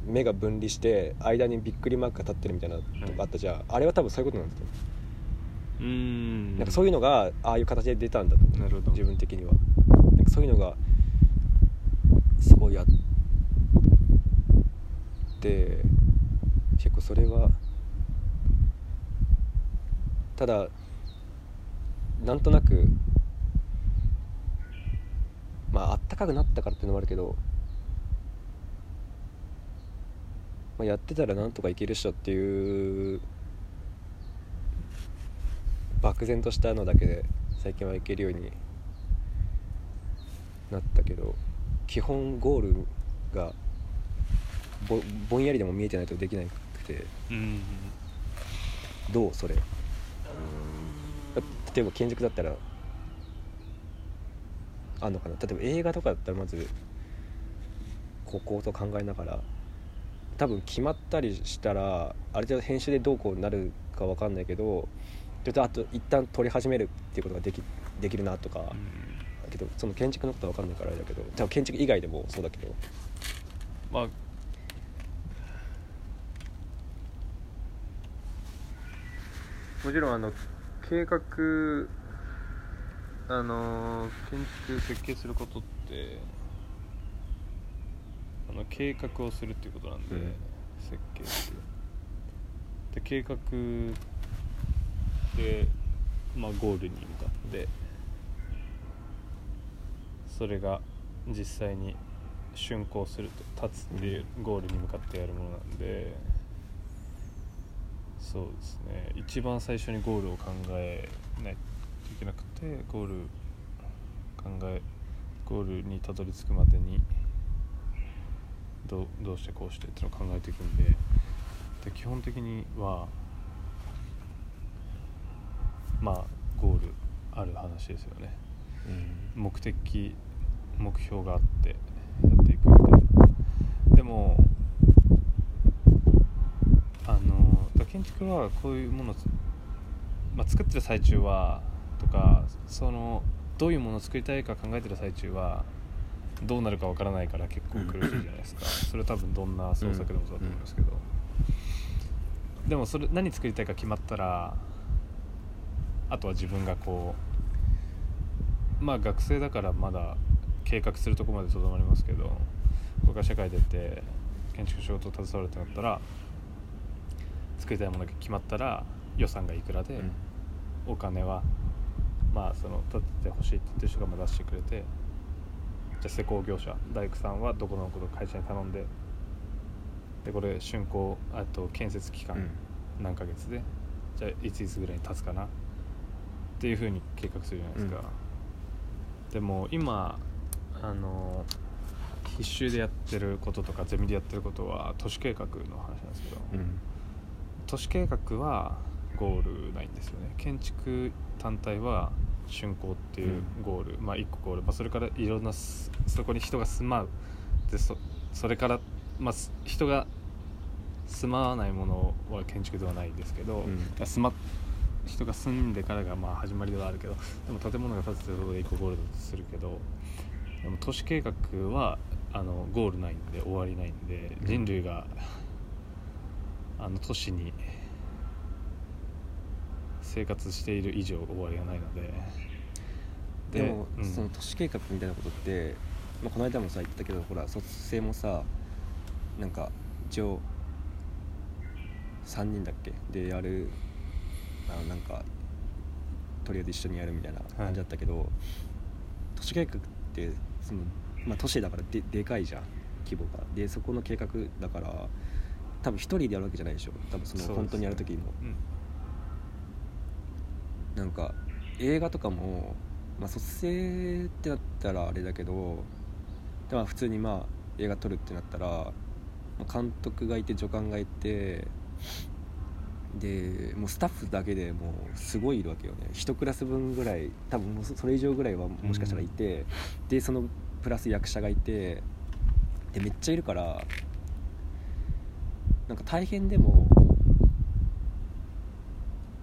[SPEAKER 1] 目が分離して間にびっくりマークが立ってるみたいなとこあったじゃん、あれは多分そういうことなんだと思う。
[SPEAKER 2] うん。
[SPEAKER 1] なんかそういうのがああいう形で出たんだと思う。自分的には。なんかそういうのがすごいあって結構それはただなんとなくまああったかくなったからっていうのもあるけど、まあ、やってたらなんとかいけるっしょっていう漠然としたのだけで最近はいけるようになったけど基本ゴールがぼぼんやりでも見えてないとできなくて。
[SPEAKER 2] うん。
[SPEAKER 1] どうそれ。例えば建築だったらあんのかな？例えば映画とかだったらまずここと考えながら多分決まったりしたらある程度編集でどうこうなるかわかんないけどちょっとあと一旦撮り始めるっていうことができできるなとか、
[SPEAKER 2] うん。
[SPEAKER 1] けどその建築のことは分かんないからあれだけど多分建築以外でもそうだけど。
[SPEAKER 2] まあもちろんあの計画あの建築設計することってあの計画をするっていうことなんで、
[SPEAKER 1] うん。
[SPEAKER 2] 設計ってで計画で、まあ、ゴールに向かってそれが実際に竣工すると立つっていうゴールに向かってやるものなんでそうですね。一番最初にゴールを考えないといけなくてゴール考えゴールにたどり着くまでにどうどうしてこうしてっていうのを考えていくんでで基本的にはまあゴールある話ですよね。目的目標があってやっていくみたいなでもあのだ建築はこういうものを、まあ、作ってる最中はとかそのどういうものを作りたいか考えてる最中はどうなるかわからないから結構苦しいじゃないですか。それ多分どんな創作でもそうだと思いますけど、でもそれ何作りたいか決まったらあとは自分がこうまあ学生だからまだ計画するとこまでとどまりますけどこれから社会出て建築仕事を携わるってなったら作りたいものが決まったら予算がいくらで、お金はまあその建ててほしいって言ってる人がまあ出してくれてじゃあ施工業者大工さんはどこのこと会社に頼んででこれ竣工あと建設期間何ヶ月でじゃあいついつぐらいに立つかなっていうふうに計画するじゃないですか、でも今あの必修でやってることとかゼミでやってることは都市計画の話なんですけど、
[SPEAKER 1] うん。
[SPEAKER 2] 都市計画はゴールないんですよね。建築単体は竣工っていうゴール、まあ1個ゴール、まあ、それからいろんなすそこに人が住まう。でそそれから、まあ、す人が住まわないものは建築ではないですけど、
[SPEAKER 1] うん。
[SPEAKER 2] 住ま人が住んでからがまあ始まりではあるけどでも建物が建つということで1個ゴールだとするけどでも都市計画はあのゴールないんで終わりないんで
[SPEAKER 1] うん
[SPEAKER 2] 人類が、あの都市に生活している以上終わりがないので。
[SPEAKER 1] でも、
[SPEAKER 2] うん。
[SPEAKER 1] その都市計画みたいなことって、まあ、この間もさ言ってたけどほら卒生もさなんか一応3人だっけ？でやるあのなんかとりあえず一緒にやるみたいな感じだったけど、都市計画ってその、まあ、都市だからででかいじゃん規模が。でそこの計画だから多分一人でやるわけじゃないでしょ。多分その本当にやる時も
[SPEAKER 2] うん
[SPEAKER 1] なんか映画とかも、まあ、卒生ってなったらあれだけどでも普通にまあ映画撮るってなったら、まあ監督がいて助監がいてでもうスタッフだけでもうすごいいるわけよね。一クラス分ぐらい多分もうそそれ以上ぐらいはもしかしたらいて、でそのプラス役者がいてでめっちゃいるからなんか大変でも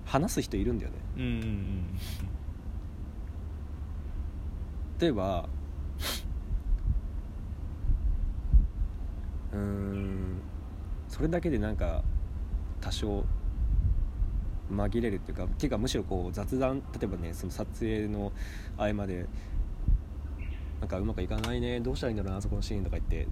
[SPEAKER 1] 話す人いるんだよね
[SPEAKER 2] うんうんうん。
[SPEAKER 1] 例えばうんそれだけでなんか多少紛れるっていうかっていうかむしろこう雑談例えばねその撮影の合間でなんかうまくいかないねどうしたらいいんだろうなあそこのシーンとか言って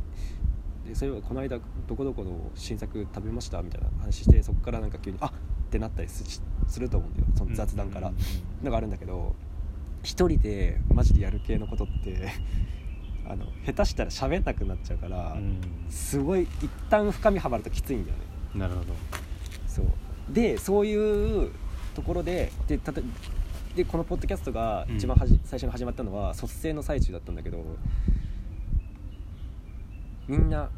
[SPEAKER 1] でそういえばこの間どこどこの新作食べましたみたいな話してそこからなんか急にあってなったりすすると思うんだよ。その雑談から、
[SPEAKER 2] うん。うん
[SPEAKER 1] のがあるんだけど一人でマジでやる系のことって あの下手したら喋んなくなっちゃうから、
[SPEAKER 2] うん。
[SPEAKER 1] すごい一旦深みはまるときついんだよね。
[SPEAKER 2] なるほど。
[SPEAKER 1] そう。でそういうところででたとでこのポッドキャストが一番はじ、最初に始まったのは卒生の最中だったんだけどみんな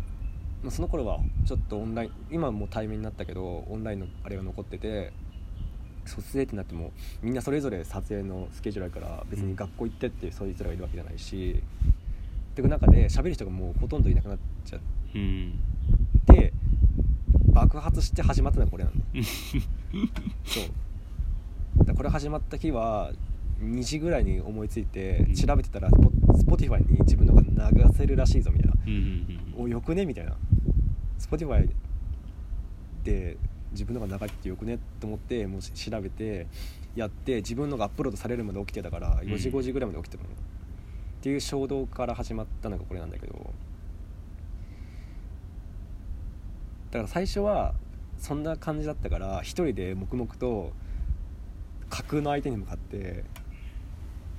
[SPEAKER 1] まあその頃はちょっとオンライン今はもう対面になったけどオンラインのあれが残ってて卒生ってなってもみんなそれぞれ撮影のスケジュールあるから別に学校行ってってそいつらがいるわけじゃないしっていう中で喋る人がもうほとんどいなくなっちゃっ
[SPEAKER 2] うん
[SPEAKER 1] て爆発して始まったのがこれなの そう。だこれ始まった日は2時ぐらいに思いついて
[SPEAKER 2] うん。
[SPEAKER 1] 調べてたら Spotify に自分のが流せるらしいぞみたいな。
[SPEAKER 2] うんうんうん。
[SPEAKER 1] およくね？みたいな Spotify で自分のが長いってよくねって思ってもうし調べてやって自分のがアップロードされるまで起きてたから4時
[SPEAKER 2] うん。
[SPEAKER 1] 5時ぐらいまで起きてたの、っていう衝動から始まったのがこれなんだけど。だから最初はそんな感じだったから一人で黙々と架空の相手に向かって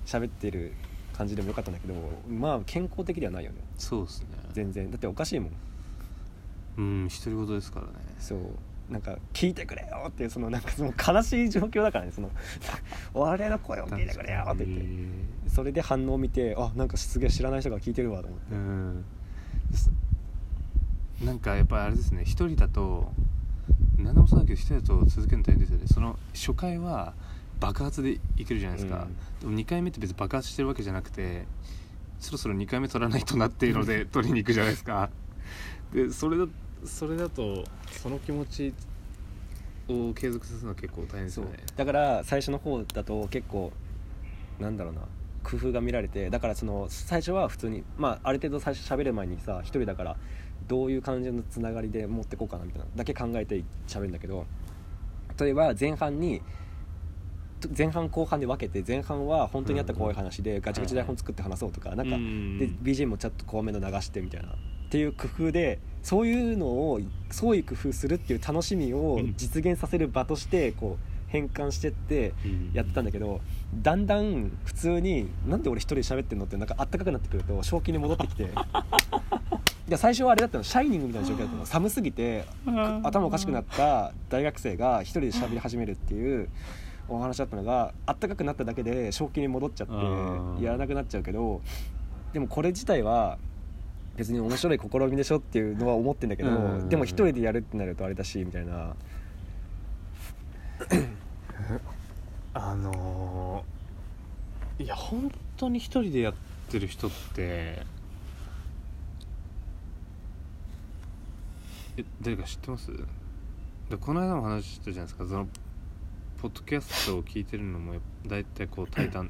[SPEAKER 1] 喋ってる感じでもよかったんだけどまあ健康的ではないよね。
[SPEAKER 2] そうですね。
[SPEAKER 1] 全然。だっておかしいもん
[SPEAKER 2] うん独り言ですからね。
[SPEAKER 1] そう。なんか聞いてくれよっていうそのなんかその悲しい状況だからね。その 俺の声を聞いてくれよって言って。それで反応を見てあなんかすげえ知らない人が聞いてるわと思って。
[SPEAKER 2] うん。す。なんかやっぱりあれですね。一人だと何でもそうだけど一人だと続けるの大変ですよね。その初回は爆発でいけるじゃないですか、でも2回目って別に爆発してるわけじゃなくてそろそろ2回目取らないとなっていうので 取りに行くじゃないですかでそれだそれだとその気持ちを継続させるのは結構大変ですよね。
[SPEAKER 1] だから最初の方だと結構なんだろうな。工夫が見られてだからその最初は普通にまあある程度最初喋る前にさ一人だからどういう感じのつながりで持ってこうかなみたいなだけ考えて喋るんだけど例えば前半に前半後半で分けて前半は本当にあった怖い話でガチガチ台本作って話そうとかなんか
[SPEAKER 2] うん。
[SPEAKER 1] で BGM もちょっと怖めの流してみたいなっていう工夫でそういうのを創意工夫するっていう楽しみを
[SPEAKER 2] うん
[SPEAKER 1] 実現させる場としてこう変換してって
[SPEAKER 2] うん。
[SPEAKER 1] やってたんだけどだんだん普通になんで俺一人で喋ってんのってなんかあったかくなってくると正気に戻ってきて。いや最初はあれだったのシャイニングみたいな状況だったの。寒すぎて頭おかしくなった大学生が一人で喋り始めるっていうお話だったのがあったかくなっただけで正気に戻っちゃってやらなくなっちゃうけどでもこれ自体は別に面白い試みでしょっていうのは思ってんだけど
[SPEAKER 2] うん。
[SPEAKER 1] でも一人でやるってなるとあれだしみたいな。
[SPEAKER 2] あのーいや本当に一人でやってる人ってえ誰か知ってます？でこの間も話したじゃないですか。そのポッドキャストを聞いてるのも大体こう対談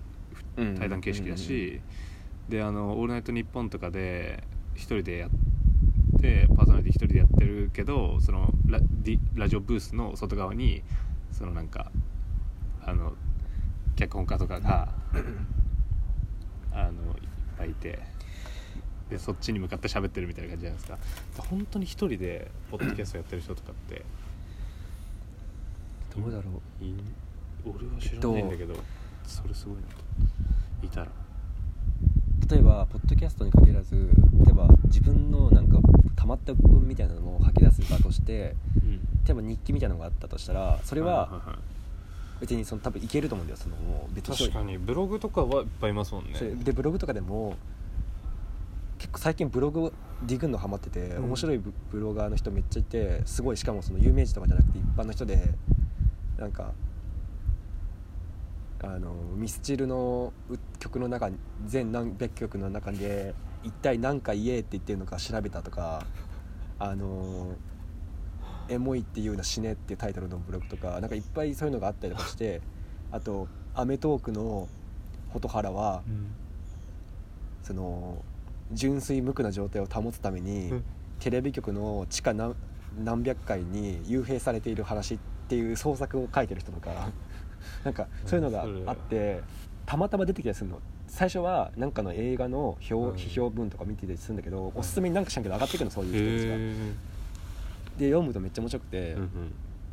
[SPEAKER 1] うん。
[SPEAKER 2] 対談形式だし、であの「オールナイトニッポン」とかで一人でやってパーソナリティ一人でやってるけどそのラディラジオブースの外側にそのなんかあの脚本家とかが あのいっぱいいてでそっちに向かって喋ってるみたいな感じじゃないですか。で本当に一人でポッドキャストやってる人とかって
[SPEAKER 1] どうだろう。
[SPEAKER 2] 俺は知らないんだけど、それすごいなと。いたら
[SPEAKER 1] 例えばポッドキャストに限らず例えば自分のなんか溜まった文みたいなのを吐き出す場として
[SPEAKER 2] うん。
[SPEAKER 1] 例えば日記みたいなのがあったとしたらそれ
[SPEAKER 2] い
[SPEAKER 1] は別にその多分いけると思うんだよそのもう別に
[SPEAKER 2] 確かにブログとかはいっぱいいますもんね。
[SPEAKER 1] でブログとかでも結構最近ブログディグるのハマってて、
[SPEAKER 2] うん。
[SPEAKER 1] 面白いブブロガーの人めっちゃいてすごいしかもその有名人とかじゃなくて一般の人でなんかあのミスチルのう曲の中に全何百曲の中で一体何か言えって言ってるのか調べたとかあのエモいっていうの死ねっていうタイトルのブログとかなんかいっぱいそういうのがあったりとかしてあと『アメトーーク』の蛍原は
[SPEAKER 2] うん。
[SPEAKER 1] その純粋無垢な状態を保つために、
[SPEAKER 2] うん。
[SPEAKER 1] テレビ局の地下何何百階に幽閉されている話っていう創作を書いてる人とかなんかそういうのがあってたまたま出てきたりするの。最初はなんかの映画の評
[SPEAKER 2] うん。
[SPEAKER 1] 批評文とか見てたりするんだけど、おすすめになんかしなきゃ上がってくるのそういう人たちが。
[SPEAKER 2] へ
[SPEAKER 1] で読むとめっちゃ面白くて、
[SPEAKER 2] えうんうん。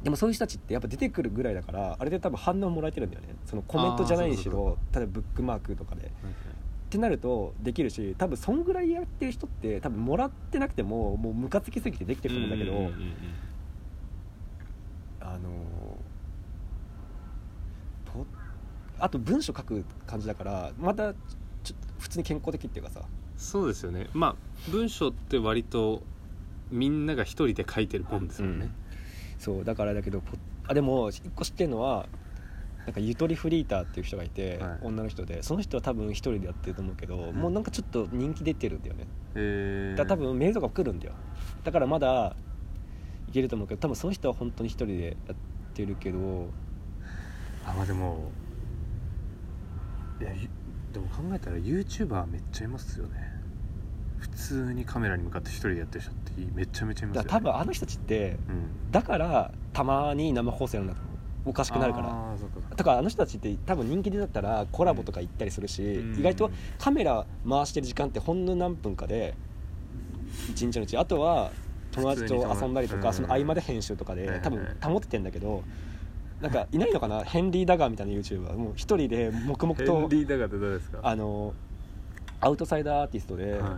[SPEAKER 1] でもそういう人たちってやっぱ出てくるぐらいだからあれで多分反応もらえてるんだよね。そのコメントじゃないにしろ例えばブックマークとかで。ってなるとできるし多分そんぐらいやってる人って多分もらってなくてももうムカつきすぎてできてると思うんだけど、
[SPEAKER 2] うんうんうんうん。
[SPEAKER 1] あのとあと文章書く感じだからまた普通に健康的っていうかさ。
[SPEAKER 2] そうですよね。まあ文章って割とみんなが一人で書いてる本ですもんね、
[SPEAKER 1] そうだからだけどポあでも一個知ってるのはなんかゆとりフリーターっていう人がいて、
[SPEAKER 2] はい。
[SPEAKER 1] 女の人で。その人は多分一人でやってると思うけど、
[SPEAKER 2] ん。
[SPEAKER 1] もうなんかちょっと人気出てるんだよね。だ多分メールとか来るんだよ。だからまだいけると思うけど多分その人は本当に一人でやってるけど。
[SPEAKER 2] あまあでもいやゆでも考えたら YouTuber めっちゃいますよね。普通にカメラに向かって一人でやってる人ってめちゃめちゃいますよ、ね、
[SPEAKER 1] 多分あの人たちって
[SPEAKER 2] うん。
[SPEAKER 1] だからたまに生放送やるんだおかしくなるから。
[SPEAKER 2] あーそうか
[SPEAKER 1] あの人たちって多分人気でだったらコラボとか行ったりするし、
[SPEAKER 2] うん。
[SPEAKER 1] 意外とカメラ回してる時間ってほんの何分かで一日のうちあとは友達と遊んだりとか、
[SPEAKER 2] うん
[SPEAKER 1] その合間で編集とかで多分保っててんだけどなんかいないのかな？ヘンリー・ダーガーみたいな YouTuber もう一人で黙々と、
[SPEAKER 2] ヘンリー・ダーガーってどうですか？
[SPEAKER 1] あのアウトサイダーアーティストで、
[SPEAKER 2] はい。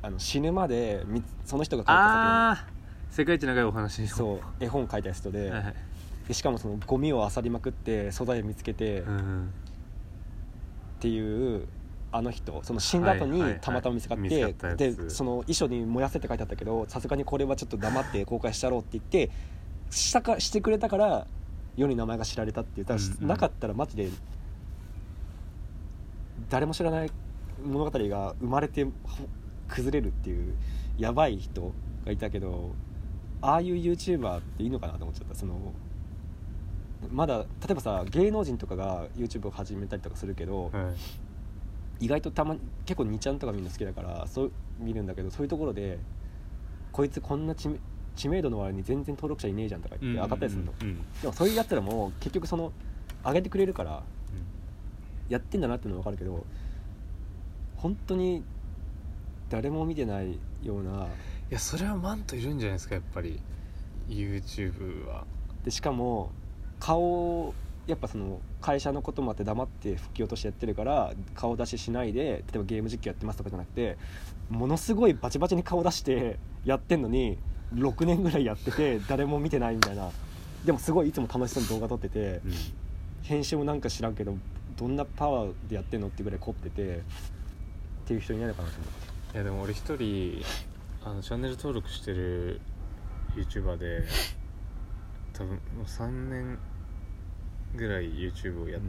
[SPEAKER 1] あの死ぬまでみその人が書いた
[SPEAKER 2] ああ世界一長いお話
[SPEAKER 1] 作品そう絵本書いた人で,、
[SPEAKER 2] はいはい。
[SPEAKER 1] でしかもそのゴミを漁りまくって素材を見つけて、っ
[SPEAKER 2] うん。
[SPEAKER 1] ていうあの人。その死んだ後に
[SPEAKER 2] はいはい。はい
[SPEAKER 1] たまたま見つかって、
[SPEAKER 2] 見つかったやつ。
[SPEAKER 1] でその遺書に燃やせって書いてあったけどさすがにこれはちょっと黙って公開したろうって言ってしたかしてくれたから世に名前が知られたって言ったら、
[SPEAKER 2] うんうん。
[SPEAKER 1] なかったらマジで誰も知らない物語が生まれてほ崩れるっていうやばい人がいたけどああいう YouTuber っていいのかなと思っちゃった。そのまだ例えばさ芸能人とかが YouTube を始めたりとかするけど、
[SPEAKER 2] はい。
[SPEAKER 1] 意外とたまに結構2ちゃんとか見るの好きだからそう見るんだけどそういうところでこいつこんな知名知名度の割に全然登録者いねえじゃんとか言って上がったりするの、
[SPEAKER 2] うん。うん
[SPEAKER 1] でもそういうやつらも結局その上げてくれるからやってんだなっていうのは分かるけど本当に誰も見てないようない
[SPEAKER 2] やそれはマントいるんじゃないですかやっぱり。YouTube は。
[SPEAKER 1] でしかも顔やっぱその会社のこともあって黙って吹き落としやってるから顔出ししないで例えばゲーム実況やってますとかじゃなくてものすごいバチバチに顔出してやってんのに6年ぐらいやってて誰も見てないみたいな。でもすごいいつも楽しそうに動画撮ってて編集もなんか知らんけどどんなパワーでやってんのってぐらい凝っててっていう人いないのかなと思って。
[SPEAKER 2] いやでも俺一人あのチャンネル登録してる YouTuber で多分もう3年ぐらい YouTube をやっ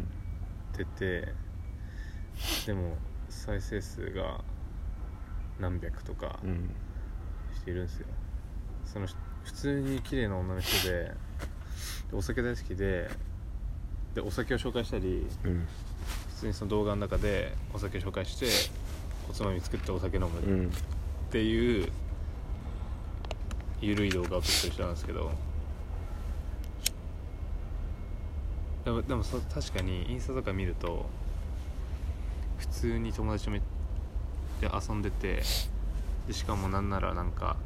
[SPEAKER 2] てて、でも再生数が何百とか
[SPEAKER 1] うん。
[SPEAKER 2] しているんですよその人普通に綺麗な女の人ででお酒大好きででお酒を紹介したり
[SPEAKER 1] うん。
[SPEAKER 2] 普通にその動画の中でお酒紹介しておつまみ作ってお酒飲む
[SPEAKER 1] うん。
[SPEAKER 2] っていう緩い動画を撮ってる人なんですけどでもでもそ確かにインスタとか見ると普通に友達とめで遊んでてでしかもなんならなんか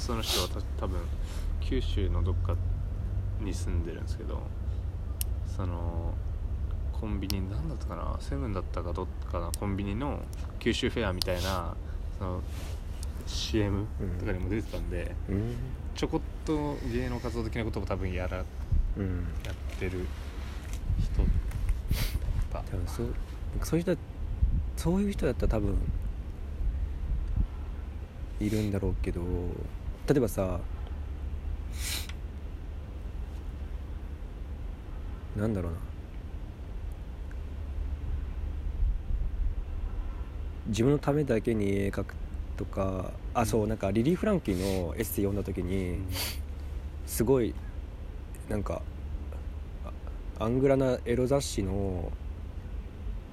[SPEAKER 2] その人はた多分九州のどっかに住んでるんですけどそのコンビニ何だったかなセブンだったかどっかなコンビニの九州フェアみたいなその CM とかにも出てたんで、
[SPEAKER 1] うん。
[SPEAKER 2] ちょこっと芸能活動的なことを多分やらや
[SPEAKER 1] うん。
[SPEAKER 2] ってる人だった。
[SPEAKER 1] 多分そうそういう人そういう人だったら多分いるんだろうけど例えばさなんだろうな。自分のためだけに絵描くとかあそうなんかリリー・フランキーのエッセイ読んだ時に、すごいなんかアングラなエロ雑誌の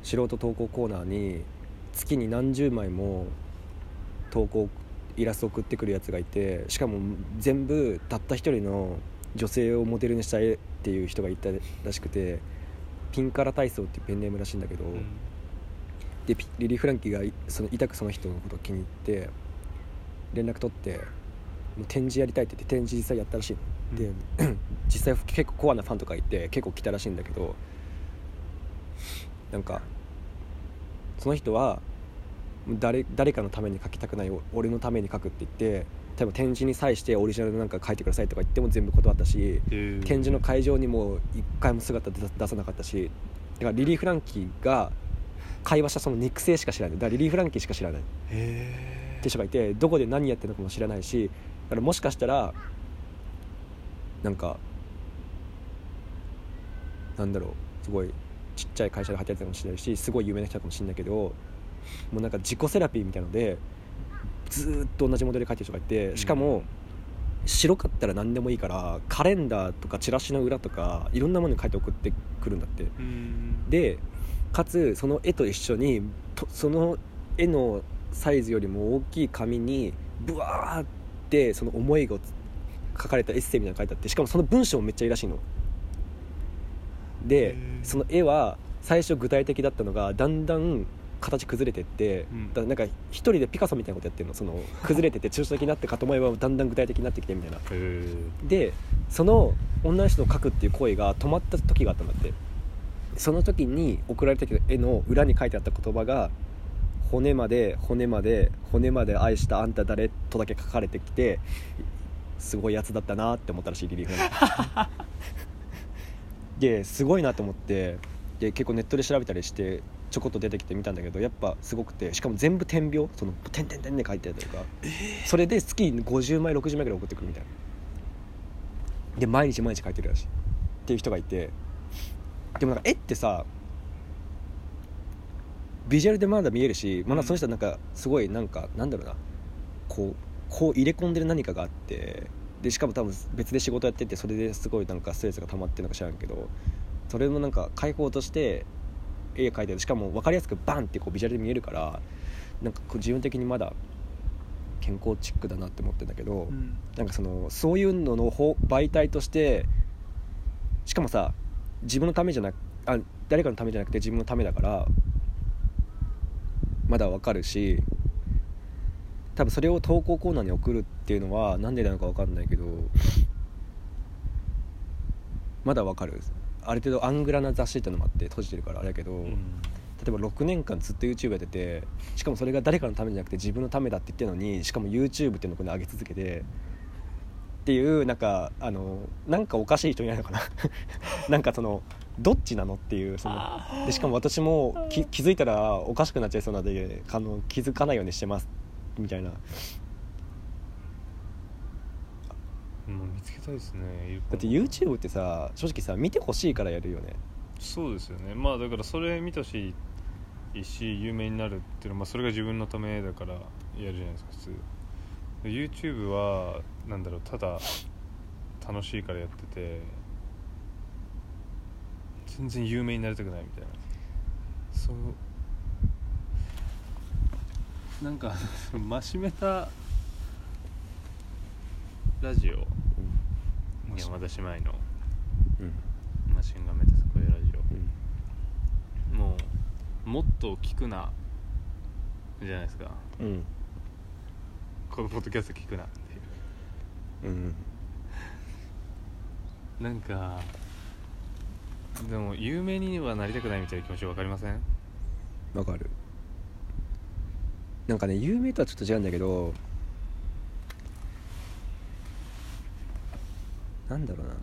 [SPEAKER 1] 素人投稿コーナーに月に何十枚も投稿イラスト送ってくるやつがいてしかも全部たった一人の女性をモデルにした絵っていう人がいたらしくてピンカラ体操っていうペンネームらしいんだけど、
[SPEAKER 2] うん。
[SPEAKER 1] でピリリー・フランキーがいそのいたくその人のことを気に入って連絡取ってもう展示やりたいって言って展示実際やったらしいの、で 実際結構コアなファンとかいて結構来たらしいんだけどなんかその人は誰誰かのために書きたくないお俺のために書くって言って例えば展示に際してオリジナルなんか書いてくださいとか言っても全部断ったし展示の会場にも一回も姿出さ出さなかったしだからリリー・フランキーが会話したその肉声しか知らない。だからリリー・フランキーしか知らない。
[SPEAKER 2] へ
[SPEAKER 1] って人がいてどこで何やってるのかも知らないしだからもしかしたらなんかなんだろうすごいちっちゃい会社で働いてたかもしれないしすごい有名な人かもしれないけどもうなんか自己セラピーみたいのでずーっと同じモデル描いてる人がいてしかも、白かったら何でもいいからカレンダーとかチラシの裏とかいろんなものに書いて送ってくるんだって。
[SPEAKER 2] うん。
[SPEAKER 1] でかつその絵と一緒にとその絵のサイズよりも大きい紙にブワーってその思いが書かれたエッセイみたいなの書いてあってしかもその文章もめっちゃいいらしいの。でその絵は最初具体的だったのがだんだん形崩れてって、
[SPEAKER 2] うん。
[SPEAKER 1] だなんか一人でピカソみたいなことやってるの。その崩れてて抽象的になってかと思えばだんだん具体的になってきてみたいな。でその女の人の描くっていう行為が止まった時があったんだって。その時に送られてきた絵の裏に書いてあった言葉が「骨まで骨まで骨まで愛したあんた誰?」とだけ書かれてきてすごいやつだったなって思ったらしいリリー・フ ですごいなと思ってで結構ネットで調べたりしてちょこっと出てきてみたんだけどやっぱすごくてしかも全部点描その点々点で書いてあったりとか、それで月50枚60枚ぐらい送ってくるみたいな。で毎日毎日書いてるらしい。っていう人がいて。でもなんか絵ってさビジュアルでまだ見えるしまだその人はなんかすごいなんかなんだろうな。こうこう入れ込んでる何かがあってでしかも多分別で仕事やっててそれですごいなんかストレスが溜まってるのか知らんけどそれもなんか解放として絵描いてる。しかも分かりやすくバンってこうビジュアルで見えるからなんかこう自分的にまだ健康チックだなって思ってんだけど、
[SPEAKER 2] うん。
[SPEAKER 1] なんかそのそういうのの方媒体としてしかもさ自分のためじゃなくあ誰かのためじゃなくて自分のためだからまだわかるし多分それを投稿コーナーに送るっていうのは何でなのかわかんないけどまだわかるある程度アングラな雑誌ってのもあって閉じてるからあれだけど、
[SPEAKER 2] うん。
[SPEAKER 1] 例えば6年間ずっと YouTube やっててしかもそれが誰かのためじゃなくて自分のためだって言ってるのにしかも YouTube っていうのをここに上げ続けてっていうなんかあのなんかおかしい人いないのかな？なんかそのどっちなのっていうそのでしかも私もき気づいたらおかしくなっちゃいそうなのであの気づかないようにしてますみたいなだ
[SPEAKER 2] もう見つけたいですね
[SPEAKER 1] って YouTube ってさ正直さ見てほしいからやるよね。
[SPEAKER 2] そうですよね。まあだからそれ見てほしいし有名になるっていうのは、まあ、それが自分のためだからやるじゃないですか普通。で YouTube はなんだろうただ楽しいからやってて全然有名になりたくないみたいな。そう。なんか真面目たラジオ山田姉妹の
[SPEAKER 1] うん。
[SPEAKER 2] マシンガンメタセコイアラジオ。
[SPEAKER 1] うん。
[SPEAKER 2] もうもっと聞くなじゃないですか。
[SPEAKER 1] うん。
[SPEAKER 2] このポッドキャスト聞くなっていう。
[SPEAKER 1] うん
[SPEAKER 2] なんかでも有名にはなりたくないみたいな気持ち分かりません？
[SPEAKER 1] わかる。なんかね有名とはちょっと違うんだけどなんだろうな。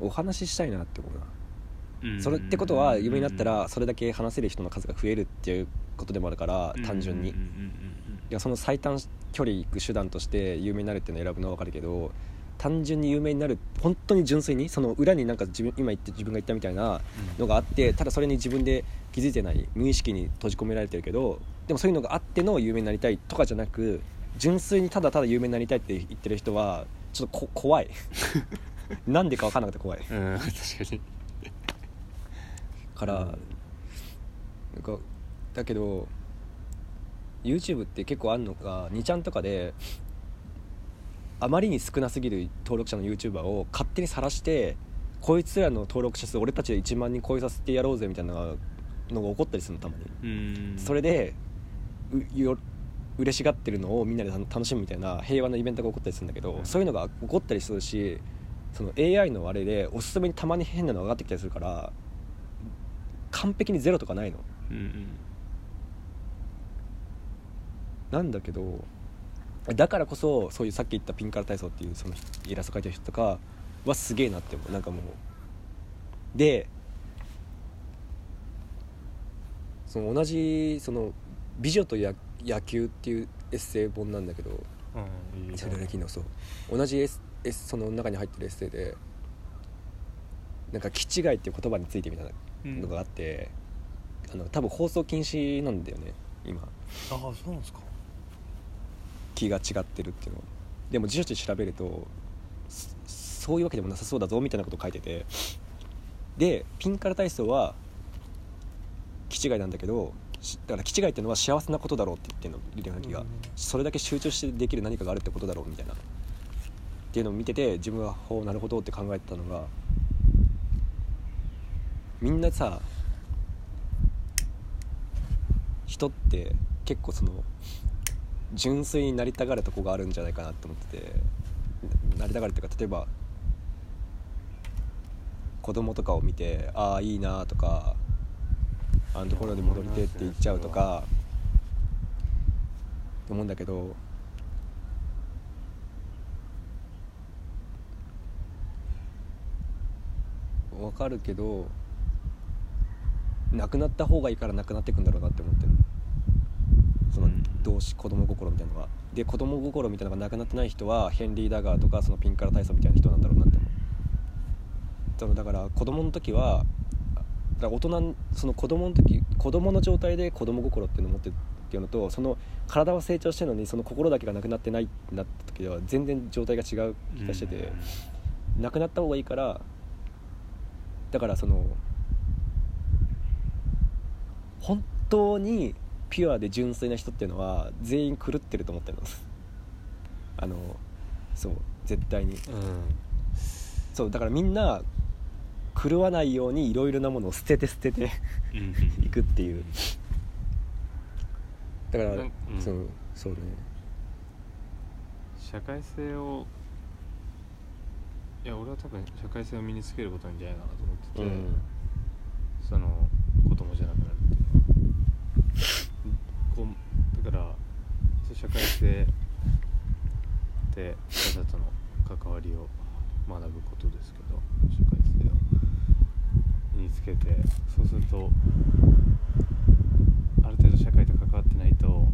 [SPEAKER 1] お話ししたいなって思うな。それってことは有名になったらそれだけ話せる人の数が増えるっていうことでもあるから単純に。いやその最短距離行く手段として有名になるっていうのを選ぶのは分かるけど単純に有名になる本当に純粋にその裏になんか自分今言って自分が言ったみたいなのがあってただそれに自分で気づいてない無意識に閉じ込められてるけどでもそういうのがあっての有名になりたいとかじゃなく純粋にただただ有名になりたいって言ってる人はちょっとこ怖い。なんでか分からなくて怖い。
[SPEAKER 2] うん、うん、確かに。
[SPEAKER 1] から、なんかだけど YouTube って結構あるのが2ちゃんとかであまりに少なすぎる登録者の YouTuber を勝手に晒してこいつらの登録者数俺たちで1万人超えさせてやろうぜみたいなのが起こったりするのたまに、
[SPEAKER 2] うん。
[SPEAKER 1] それでうよ嬉しがってるのをみんなで楽しむみたいな平和なイベントが起こったりするんだけど、
[SPEAKER 2] うん。
[SPEAKER 1] そういうのが起こったりするしその AI のあれでおすすめにたまに変なのが上がってきたりするから完璧にゼロとかないの。
[SPEAKER 2] うんうん。
[SPEAKER 1] なんだけどだからこそそういうさっき言ったピンカラ体操っていうそのイラスト描いてる人とかはすげえなって思う。なんかもう。でその同じその「美女とや野球」っていうエッセイ本なんだけど
[SPEAKER 2] うん
[SPEAKER 1] それだけのそう。同じエスエスその中に入ってるエッセイでなんか「気違い」っていう言葉についてみたいなのがあって、あの多分放送禁止なんだよね今。
[SPEAKER 2] ああそうなんですか。
[SPEAKER 1] 気が違ってるっていうのは。でも辞書で調べるとそそういうわけでもなさそうだぞみたいなことを書いててでピンカラ体操は気違いなんだけどしだから気違いっていうのは幸せなことだろうって言ってるのリリアナキが、
[SPEAKER 2] うん。
[SPEAKER 1] それだけ集中してできる何かがあるってことだろうみたいな。っていうのを見てて自分はほうなるほどって考えてたのがみんなさ人って結構その純粋になりたがるとこがあるんじゃないかなって思っててななりたがるっていうか例えば子供とかを見てああいいなとかあのところで戻りてえって言っちゃうとかと思うんだけどわかるけどなくなった方がいいからなくなっていくんだろうなって思ってる。その
[SPEAKER 2] うん。
[SPEAKER 1] 同志子供心みたいなのが。で子供心みたいなのがなくなってない人はヘンリー・ダガーとかそのピンカラ体操みたいな人なんだろうなって思う。そのだから子供の時はだから大人その子供の時子供の状態で子供心っていうのを持ってるっていうのとその体は成長してるのにその心だけがなくなってないってなった時では全然状態が違う気がしてて、なくなった方がいいからだからその本当にピュアで純粋な人っていうのは全員狂ってると思ってるのあのそう絶対に。
[SPEAKER 2] うん。
[SPEAKER 1] そうだからみんな狂わないようにいろいろなものを捨てて捨てて
[SPEAKER 2] うん。
[SPEAKER 1] いくっていう。だから、
[SPEAKER 2] うん。
[SPEAKER 1] そうそうね。
[SPEAKER 2] 社会性をいや俺は多分社会性を身につけることなんじゃないかなと思ってて、
[SPEAKER 1] うん。
[SPEAKER 2] その子供じゃなくなるっていうのは。こうだから社会性で他者との関わりを学ぶことですけど社会につけてそうするとある程度社会と関わってないと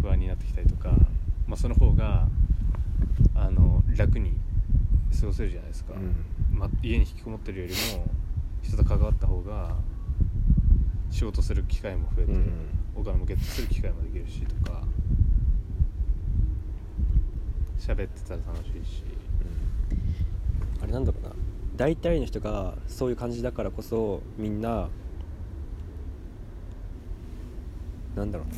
[SPEAKER 2] 不安になってきたりとか、まあ、その方があの楽に過ごせるじゃないですか、
[SPEAKER 1] うん。
[SPEAKER 2] まあ、家に引きこもってるよりも人と関わった方が仕事する機会も増えて、
[SPEAKER 1] うん。
[SPEAKER 2] お金もゲットする機会もできるしとか喋ってたら楽しいし。
[SPEAKER 1] あれなんだろうな大体の人がそういう感じだからこそみんななんだろう。な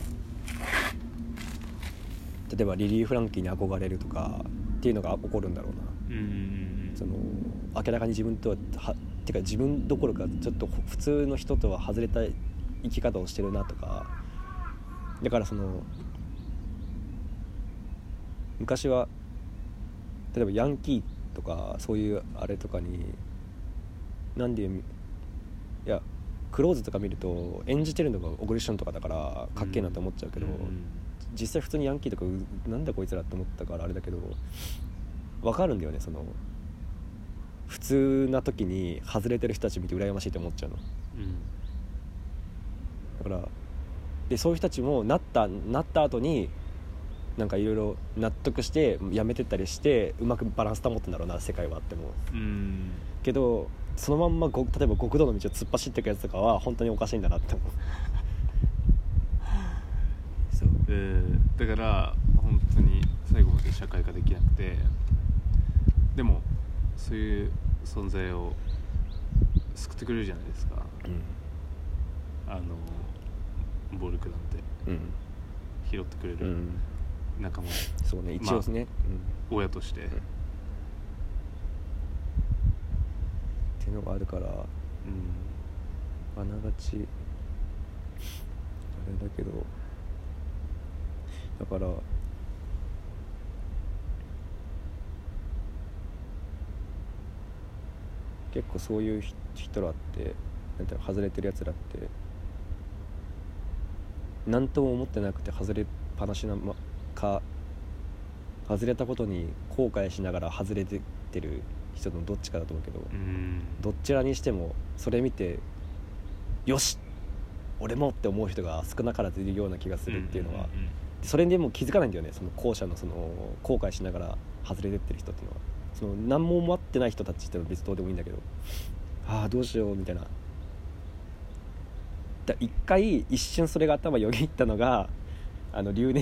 [SPEAKER 1] 例えばリリー・フランキーに憧れるとかっていうのが起こるんだろうな。
[SPEAKER 2] うんうん。
[SPEAKER 1] その明らかに自分とははてか自分どころかちょっと普通の人とは外れた生き方をしてるなとか。だからその昔は例えばヤンキーとかそういうあれとかになんでいやクローズとか見ると演じてるのがオグリッションとかだからかっけえなって思っちゃうけど、
[SPEAKER 2] うん
[SPEAKER 1] 実際普通にヤンキーとかうなんだこいつらって思ったからあれだけど分かるんだよねその普通な時に外れてる人たち見て羨ましいって思っちゃうの。
[SPEAKER 2] うん。
[SPEAKER 1] だからでそういう人たちもなったなった後になんかいろいろ納得してやめてったりしてうまくバランス保ってんだろうな世界はあっても
[SPEAKER 2] う。ん。
[SPEAKER 1] けどそのまんまご例えば極道の道を突っ走っていくやつとかは本当におかしいんだなって思う。そう。
[SPEAKER 2] えーだから本当に最後まで社会化できなくてでもそういう存在を救ってくれるじゃないですか。
[SPEAKER 1] うん。
[SPEAKER 2] あの暴力なんて
[SPEAKER 1] うん。
[SPEAKER 2] 拾ってくれる。
[SPEAKER 1] うん
[SPEAKER 2] 仲間、
[SPEAKER 1] そうね一応ですね、うん。
[SPEAKER 2] 親として、
[SPEAKER 1] っていうのがあるから。
[SPEAKER 2] うん。
[SPEAKER 1] あながちあれだけど。だから結構そういうひ人らってなんていうの外れてるやつらって何とも思ってなくて外れっぱなしなまか外れたことに後悔しながら外れてってる人のどっちかだと思うけど、
[SPEAKER 2] うん。
[SPEAKER 1] どちらにしてもそれ見てよし俺もって思う人が少なからずいるような気がするっていうのは、それでもう気づかないんだよねその後者のその後悔しながら外れてってる人っていうのは。その何も思ってない人たちっていうのは別にどうでもいいんだけどああどうしようみたいな。だ一回一瞬それが頭よぎったのがあの留年